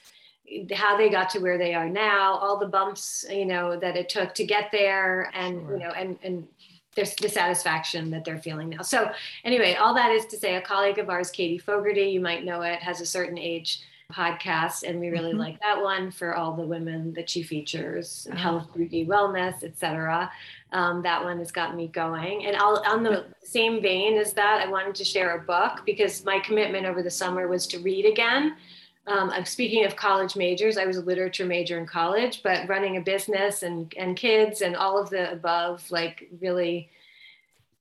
how they got to where they are now, all the bumps, you know, that it took to get there, and sure. you know, and and there's the satisfaction that they're feeling now. So anyway, all that is to say, a colleague of ours, Katie Fogarty, you might know it, has a certain age podcast and we really mm-hmm. like that one for all the women that she features oh. health beauty wellness etc um, that one has got me going and I'll, on the same vein as that i wanted to share a book because my commitment over the summer was to read again um, I'm speaking of college majors. I was a literature major in college, but running a business and and kids and all of the above, like really,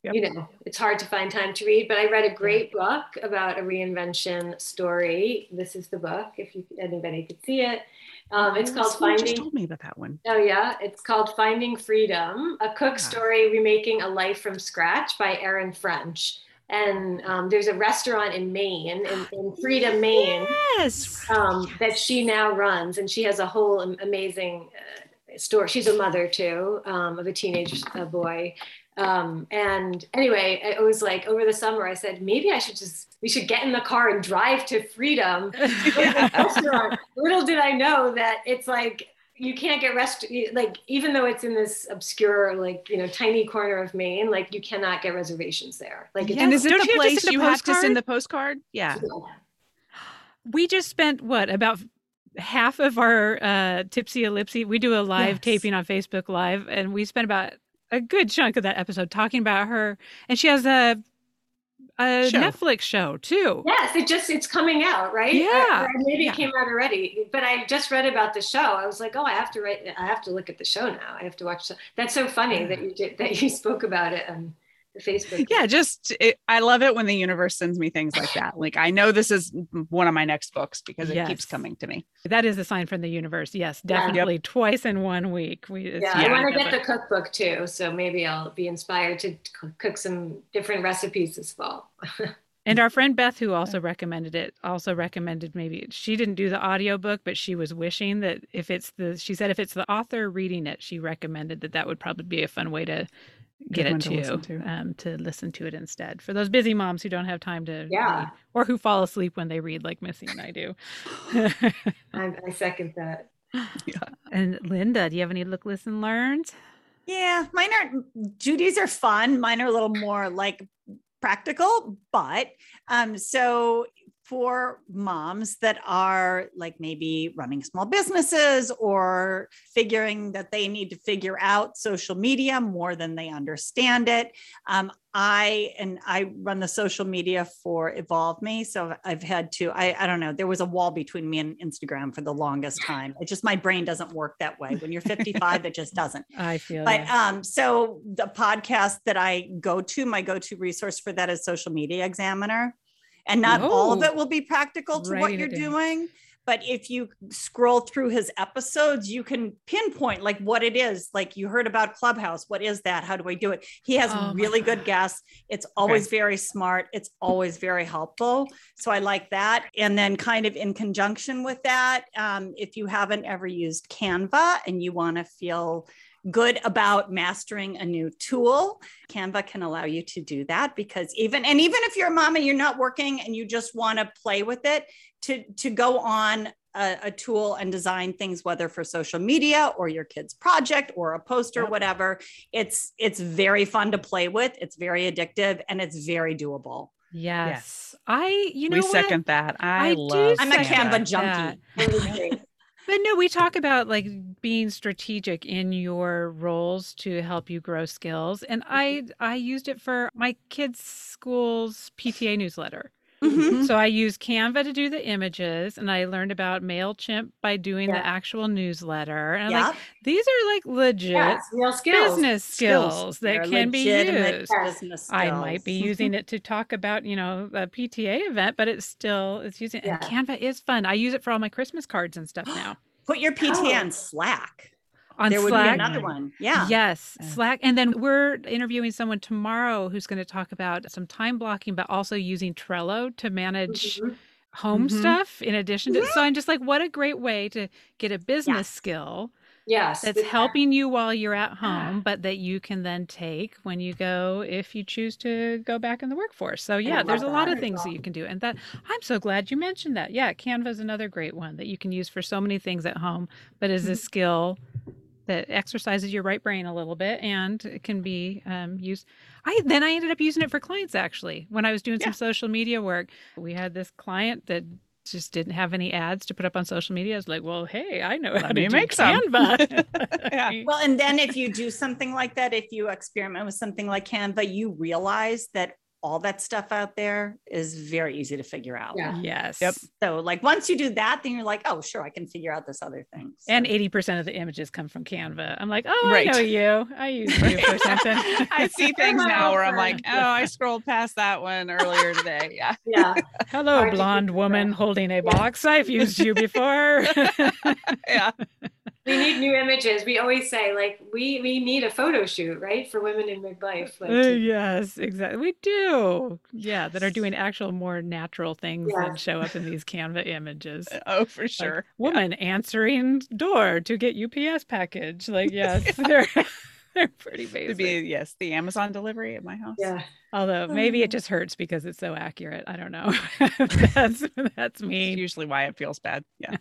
yep. you know, it's hard to find time to read. But I read a great book about a reinvention story. This is the book, if you anybody could see it. Um, it's oh, called Finding. Just told me about that one. Oh yeah, it's called Finding Freedom: A Cook Story Remaking a Life from Scratch by Erin French and um, there's a restaurant in Maine, in, in Freedom, Maine, yes. Um, that she now runs, and she has a whole amazing uh, story. She's a mother too um, of a teenage uh, boy. Um, and anyway, it was like over the summer, I said maybe I should just we should get in the car and drive to Freedom. Restaurant. Little did I know that it's like you can't get rest like even though it's in this obscure like you know tiny corner of Maine like you cannot get reservations there. Like and is it the you place you have to send the postcard? Yeah. We just spent what about half of our uh tipsy ellipsis we do a live yes. taping on Facebook live and we spent about a good chunk of that episode talking about her and she has a a show. Netflix show too. Yes, it just it's coming out, right? Yeah, uh, maybe yeah. it came out already. But I just read about the show. I was like, oh, I have to write. I have to look at the show now. I have to watch. The, that's so funny yeah. that you did that. You spoke about it on the Facebook. Yeah, just it, I love it when the universe sends me things like that. Like I know this is one of my next books because it yes. keeps coming to me. That is a sign from the universe. Yes, definitely. Yep. Twice in one week. We yeah, I want to get the cookbook too, so maybe I'll be inspired to cook some different recipes this fall. And our friend Beth, who also recommended it, also recommended maybe she didn't do the audiobook, but she was wishing that if it's the, she said if it's the author reading it, she recommended that that would probably be a fun way to get it to, to, listen to. Um, to listen to it instead for those busy moms who don't have time to yeah read, or who fall asleep when they read like Missy and I do. I, I, second that. Yeah. And Linda, do you have any look, listen, learned? Yeah, mine are Judy's are fun. Mine are a little more like practical, but um, so for moms that are like maybe running small businesses or figuring that they need to figure out social media more than they understand it. Um, I and I run the social media for Evolve Me. So I've had to, I, I don't know, there was a wall between me and Instagram for the longest time. It just my brain doesn't work that way. When you're 55, it just doesn't. I feel but um, so the podcast that I go to, my go-to resource for that is social media examiner and not all of it will be practical to what you're doing but if you scroll through his episodes you can pinpoint like what it is. Like you heard about clubhouse. What is that? How do i do it? He has oh really good guests. It's always okay. very smart. It's always very helpful. So i like that. And then kind of in conjunction with that um, if you haven't ever used canva and you want to feel good about mastering a new tool. Canva can allow you to do that because even and even if you're a mom and you're not working and you just want to play with it, to to go on a, a, tool and design things whether for social media or your kid's project or a poster yep. whatever it's it's very fun to play with it's very addictive and it's very doable yes, yes. i you know we what? second that i, I love i'm a canva junkie But no, we talk about like being strategic in your roles to help you grow skills. And I I used it for my kids' school's PTA newsletter. Mm-hmm. So I use Canva to do the images, and I learned about Mailchimp by doing yeah. the actual newsletter. And yeah. like these are like legit yeah, skills. business skills, skills that They're can be used. I might be using it to talk about you know a PTA event, but it's still it's using. And Canva is fun. I use it for all my Christmas cards and stuff now. Put your PTA oh. on Slack on there Slack. would be another one. Yeah. Yes, Slack. And then we're interviewing someone tomorrow who's going to talk about some time blocking, but also using Trello to manage mm-hmm. home mm-hmm. stuff in addition to. So I'm just like, what a great way to get a business yes. skill. Yes. That's helping you while you're at home, but that you can then take when you go if you choose to go back in the workforce. So yeah, there's a lot of things that you can do. And that I'm so glad you mentioned that. Yeah, Canva is another great one that you can use for so many things at home, but is a mm-hmm. skill that exercises your right brain a little bit and it can be um, used. I then I ended up using it for clients actually when I was doing yeah. some social media work. We had this client that just didn't have any ads to put up on social media. I was like, well, hey, I know Let how to make Canva. yeah. Well, and then if you do something like that, if you experiment with something like Canva, you realize that all that stuff out there is very easy to figure out. Yeah. Mm-hmm. Yes. Yep. So like once you do that, then you're like, oh, sure, I can figure out this other thing. So. And 80% of the images come from Canva. I'm like, oh, right. I know you. I use you for something. I see things now where I'm like, oh, I scrolled past that one earlier today. Yeah. Yeah. Hello, blonde woman holding a box. I've used you before. yeah we need new images. We always say like we we need a photo shoot, right, for women in midlife. Like, uh, yes, exactly. We do. Yeah, that are doing actual more natural things yeah. that show up in these Canva images. Oh, for sure. Like, woman yeah. answering door to get UPS package. Like yes, they're they're pretty basic. To be yes, the Amazon delivery at my house. Yeah. Although maybe it just hurts because it's so accurate. I don't know. that's that's me. It's usually why it feels bad. Yeah.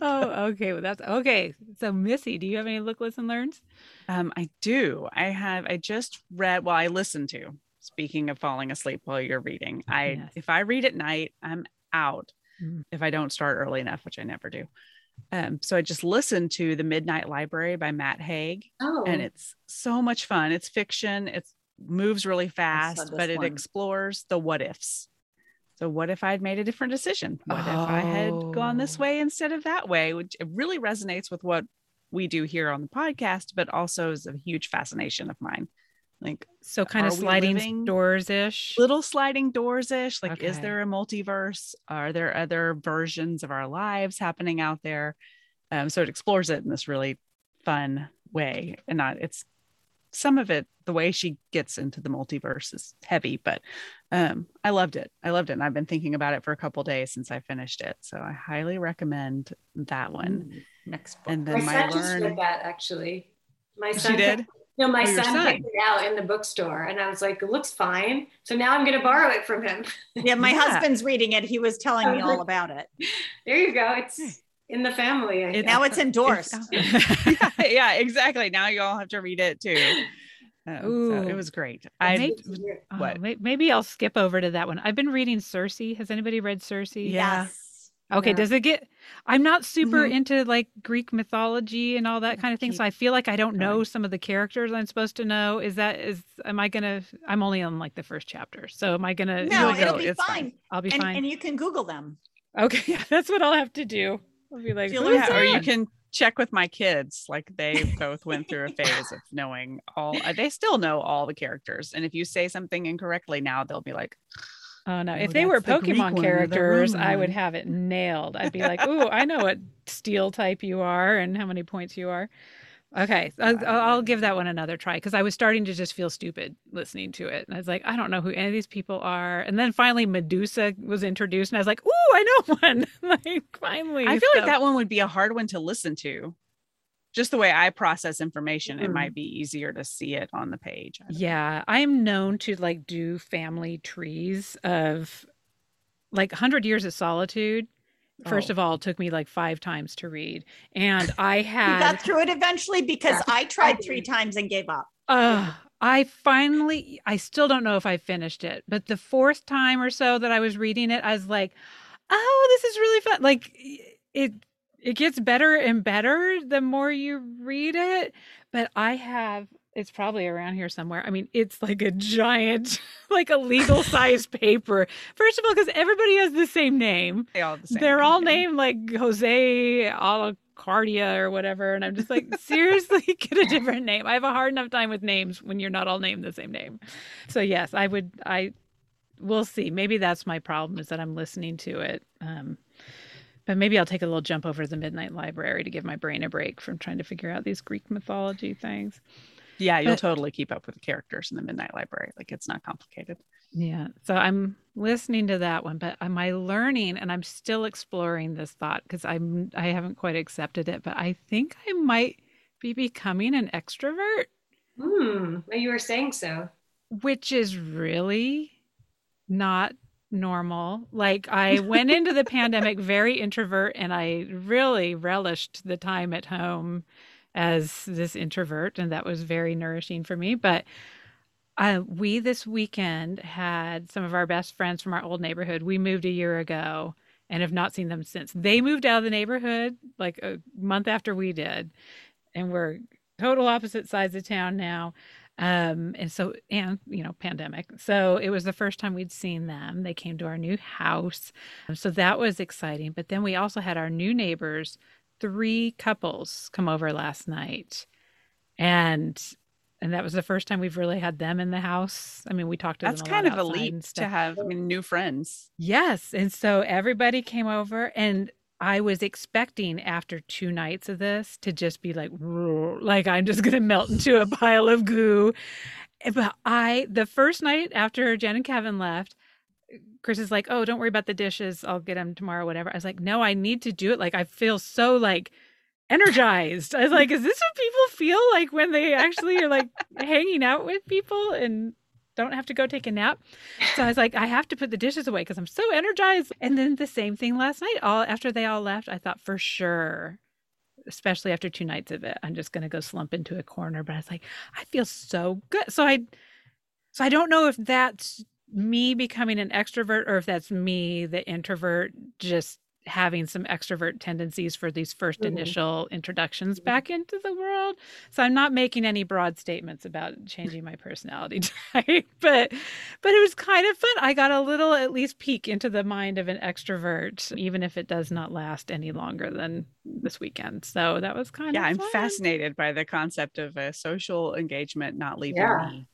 oh, okay. Well, that's okay. So, Missy, do you have any look, listen, learns? Um, I do. I have. I just read. Well, I listened to. Speaking of falling asleep while you're reading, I yes. if I read at night, I'm out. Mm. If I don't start early enough, which I never do. Um, so I just listened to The Midnight Library by Matt Haig. Oh. And it's so much fun. It's fiction. it moves really fast, but it one. explores the what ifs. So, what if I had made a different decision? What oh. if I had gone this way instead of that way? Which really resonates with what we do here on the podcast, but also is a huge fascination of mine. Like, so kind of sliding doors ish, little sliding doors ish. Like, okay. is there a multiverse? Are there other versions of our lives happening out there? Um, so it explores it in this really fun way, and not it's some of it the way she gets into the multiverse is heavy but um i loved it i loved it and i've been thinking about it for a couple days since i finished it so i highly recommend that one mm, next book. and then my, my son learn... just read that actually my son she did no my son, son picked it out in the bookstore and i was like it looks fine so now i'm going to borrow it from him yeah my yeah. husband's reading it he was telling me all about it there you go it's in the family. It, now it's endorsed. It's, yeah, yeah, exactly. Now you all have to read it too. Um, Ooh, so it was great. I maybe, what? Oh, maybe I'll skip over to that one. I've been reading Circe. Has anybody read Circe? Yes. Okay. Yeah. Does it get? I'm not super mm-hmm. into like Greek mythology and all that kind of thing, so I feel like I don't know some of the characters I'm supposed to know. Is that is? Am I gonna? I'm only on like the first chapter, so am I gonna? No, it'll be fine. fine. I'll be and, fine, and you can Google them. Okay, yeah, that's what I'll have to do. I'll be like, yeah, or you can check with my kids. Like they both went through a phase of knowing all. Uh, they still know all the characters, and if you say something incorrectly now, they'll be like. Oh no! Oh, if they were the Pokemon characters, I would have it nailed. I'd be like, "Ooh, I know what steel type you are and how many points you are." Okay, I'll, I'll, give that one another try because I was starting to just feel stupid listening to it, and I was like, I don't know who any of these people are. And then finally, Medusa was introduced, and I was like, Ooh, I know one! like finally, I feel so. like that one would be a hard one to listen to. Just the way I process information, mm. it might be easier to see it on the page. Yeah, I'm known to like do family trees of like 100 Years of Solitude First oh. of all, it took me like five times to read. And I had. You got through it eventually because yeah. I tried three times and gave up. Uh, I finally, I still don't know if I finished it, but the fourth time or so that I was reading it, I was like, oh, this is really fun. Like it, it gets better and better the more you read it. But I have it's probably around here somewhere. I mean, it's like a giant, like a legal size paper. First of all, because everybody has the same name. They all the same They're all named like Jose Arcadio or whatever. And I'm just like, seriously, get a different name. I have a hard enough time with names when you're not all named the same name. So yes, I would. I we'll see. Maybe that's my problem is that I'm listening to it. Um, but maybe I'll take a little jump over to the Midnight Library to give my brain a break from trying to figure out these Greek mythology things. Yeah, you'll but, totally keep up with the characters in the Midnight Library. Like it's not complicated. Yeah. So I'm listening to that one, but am I learning and I'm still exploring this thought because I'm I haven't quite accepted it, but I think I might be becoming an extrovert. Hmm. Well, You were saying so. Which is really not normal. Like I went into the pandemic very introvert and I really relished the time at home as this introvert, and that was very nourishing for me. But Uh, we this weekend had some of our best friends from our old neighborhood. We moved a year ago and have not seen them since. They moved out of the neighborhood like a month after we did, and we're total opposite sides of town now. Um, and so, and you know, pandemic. So it was the first time we'd seen them. They came to our new house. So that was exciting. But then we also had our new neighbors, three couples come over last night. And and that was the first time we've really had them in the house. I mean, we talked to That's kind of elite to have I mean, new friends. Yes, and so everybody came over, and I was expecting after two nights of this to just be like, like I'm just gonna melt into a pile of goo. Eh, but I, the first night after Jen and Kevin left, Chris is like, "Oh, don't worry about the dishes. I'll get them tomorrow, whatever." I was like, "No, I need to do it. Like I feel so like." energized. I was like, is this what people feel like when they actually are like hanging out with people and don't have to go take a nap? So I was like, I have to put the dishes away because I'm so energized. And then the same thing last night. All after they all left, I thought for sure, especially after two nights of it, I'm just gonna go slump into a corner. But I was like, I feel so good. So I so I don't know if that's me becoming an extrovert or if that's me, the introvert, just having some extrovert tendencies for these 1st mm-hmm. initial introductions mm-hmm. back into the world. So I'm not making any broad statements about changing my personality type, but but it was kind of fun. I got a little at least peek into the mind of an extrovert, even if it does not last any longer than this weekend. So that was kind yeah, of Yeah, I'm fascinated by the concept of a social engagement not leaving yeah. me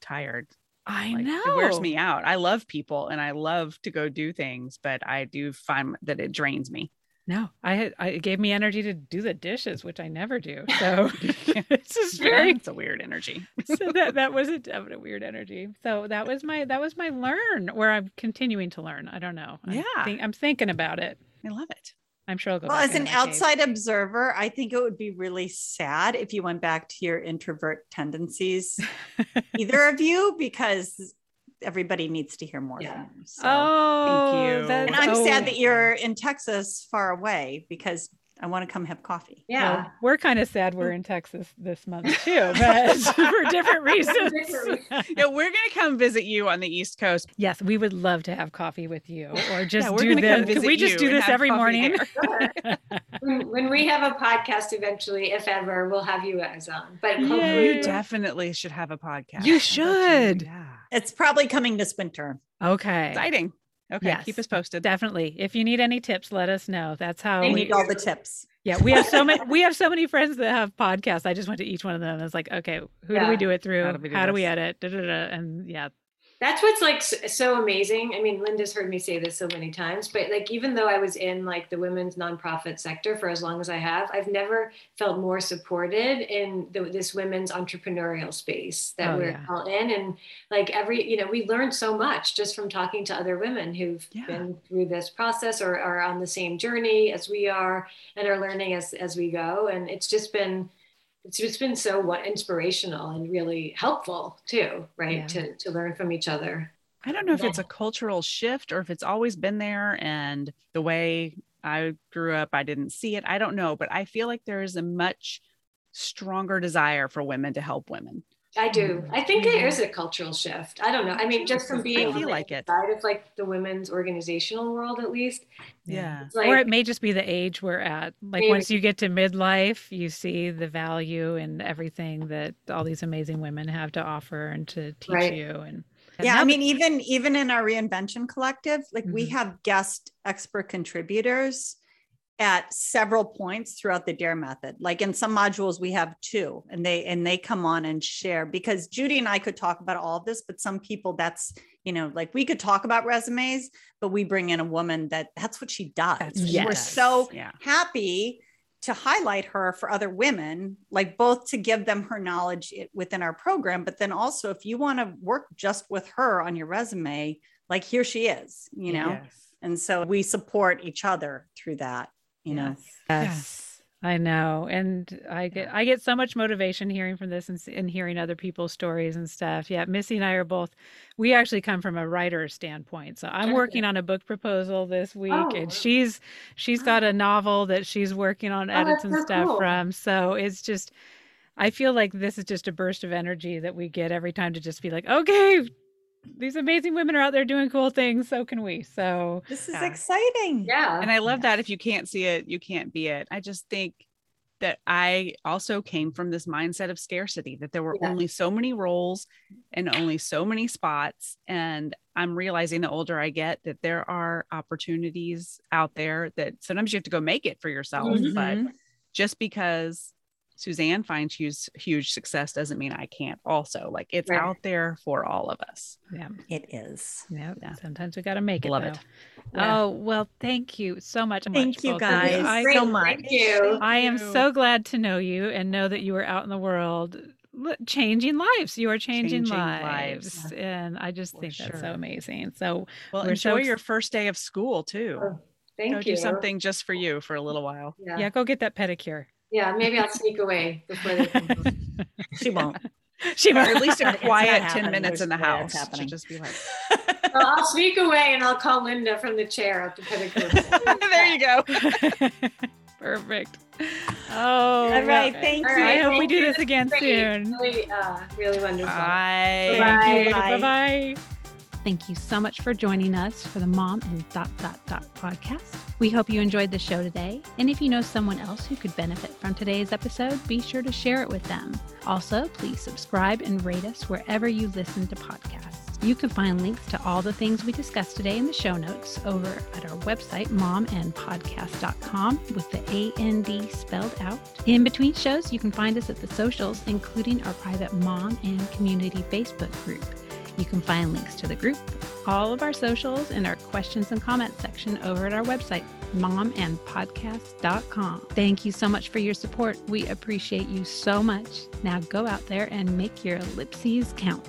tired I like, know. It wears me out. I love people and I love to go do things, but I do find that it drains me. No, I had, I it gave me energy to do the dishes, which I never do. So it's just very it's a weird energy. so that that was a definite weird energy. So that was my that was my learn where I'm continuing to learn. I don't know. I'm yeah, think, I'm thinking about it. I love it. I'm sure I'll go. Well, as an outside cave. observer, I think it would be really sad if you went back to your introvert tendencies, either of you, because everybody needs to hear more yeah. from you. So, oh, thank you. And I'm oh. sad that you're in Texas far away because I want to come have coffee. Yeah. Well, we're kind of sad we're mm. in Texas this month too, but for different reasons. yeah, we're going to come visit you on the East Coast. Yes, we would love to have coffee with you or just yeah, do this. Can we just do this every morning? when, when, we have a podcast eventually, if ever, we'll have you guys on. But you definitely should have a podcast. You should. Yeah. It's probably coming this winter. Okay. Exciting. Okay, yes, keep us posted. Definitely. If you need any tips, let us know. That's how we need all the tips. Yeah, we have so many. We have so many friends that have podcasts. I just went to each one of them. and was like, okay, who yeah. do we do it through? How do we, do how do we edit? Da, da, da. And yeah, that's what's like so amazing. I mean, Linda's heard me say this so many times, but like even though I was in like the women's nonprofit sector for as long as I have, I've never felt more supported in the, this women's entrepreneurial space that oh, we're yeah. all in. And like every, you know, we learned so much just from talking to other women who've yeah. been through this process or are on the same journey as we are and are learning as as we go. And it's just been it's just been so what inspirational and really helpful too, right? Yeah. To to learn from each other. I don't know if it's a cultural shift or if it's always been there and the way I grew up, I didn't see it. I don't know, but I feel like there is a much stronger desire for women to help women. I do. I think it is a cultural shift. I don't know. I mean, just from being I feel like it. side of like the women's organizational world, at least. Yeah. Like, or it may just be the age we're at. Like maybe. once you get to midlife, you see the value and everything that all these amazing women have to offer and to teach right. you. And yeah, I mean, even even in our reinvention collective, like mm-hmm. we have guest expert contributors at several points throughout the dare method like in some modules we have two and they and they come on and share because judy and i could talk about all of this but some people that's you know like we could talk about resumes but we bring in a woman that that's what she does yes. we're so yeah. happy to highlight her for other women like both to give them her knowledge within our program but then also if you want to work just with her on your resume like here she is you know yes. and so we support each other through that you know yes. yes. I know, and I get I get so much motivation hearing from this and, and, hearing other people's stories and stuff. Yeah, Missy and I are both. We actually come from a writer standpoint, so I'm working on a book proposal this week, oh. and she's she's got a novel that she's working on oh, edits and stuff cool. from. So it's just I feel like this is just a burst of energy that we get every time to just be like, okay, these amazing women are out there doing cool things. So can we. So this is yeah. exciting. Yeah. And I love yes. that if you can't see it, you can't be it. I just think that I also came from this mindset of scarcity that there were yeah. only so many roles and only so many spots. And I'm realizing the older I get that there are opportunities out there that sometimes you have to go make it for yourself. Mm-hmm. But just because Suzanne finds huge, huge success doesn't mean I can't also. Like it's right. out there for all of us. Yeah, it is. Yeah. yeah. Sometimes we got to make it. Love though. it. Yeah. Oh, well, thank you so much. Thank much, you guys I, so much. Thank you. I am so glad to know you and know that you are out in the world changing lives. You are changing, changing lives. lives. And I just for think sure. that's so amazing. So well, enjoy so... your first day of school too. Oh, thank go you. Do something just for you for a little while. Yeah. yeah go get that pedicure. Yeah, maybe I'll sneak away before they come. she won't. She won't. Or at least a quiet 10 minutes in the house. Happening. just be like, well, I'll sneak away and I'll call Linda from the chair at the pedicure. there you go. Perfect. Oh, all right. Thank all you. Right, I hope we do this again soon. Really, uh, really wonderful. Bye. Bye. Bye. Bye. Thank you so much for joining us for the Mom and Dot Dot Dot podcast. We hope you enjoyed the show today. And if you know someone else who could benefit from today's episode, be sure to share it with them. Also, please subscribe and rate us wherever you listen to podcasts. You can find links to all the things we discussed today in the show notes over at our website, momandpodcast.com, with the AND spelled out. In between shows, you can find us at the socials, including our private mom and community Facebook group. You can find links to the group, all of our socials, and our questions and comments section over at our website, momandpodcast.com. Thank you so much for your support. We appreciate you so much. Now go out there and make your ellipses count.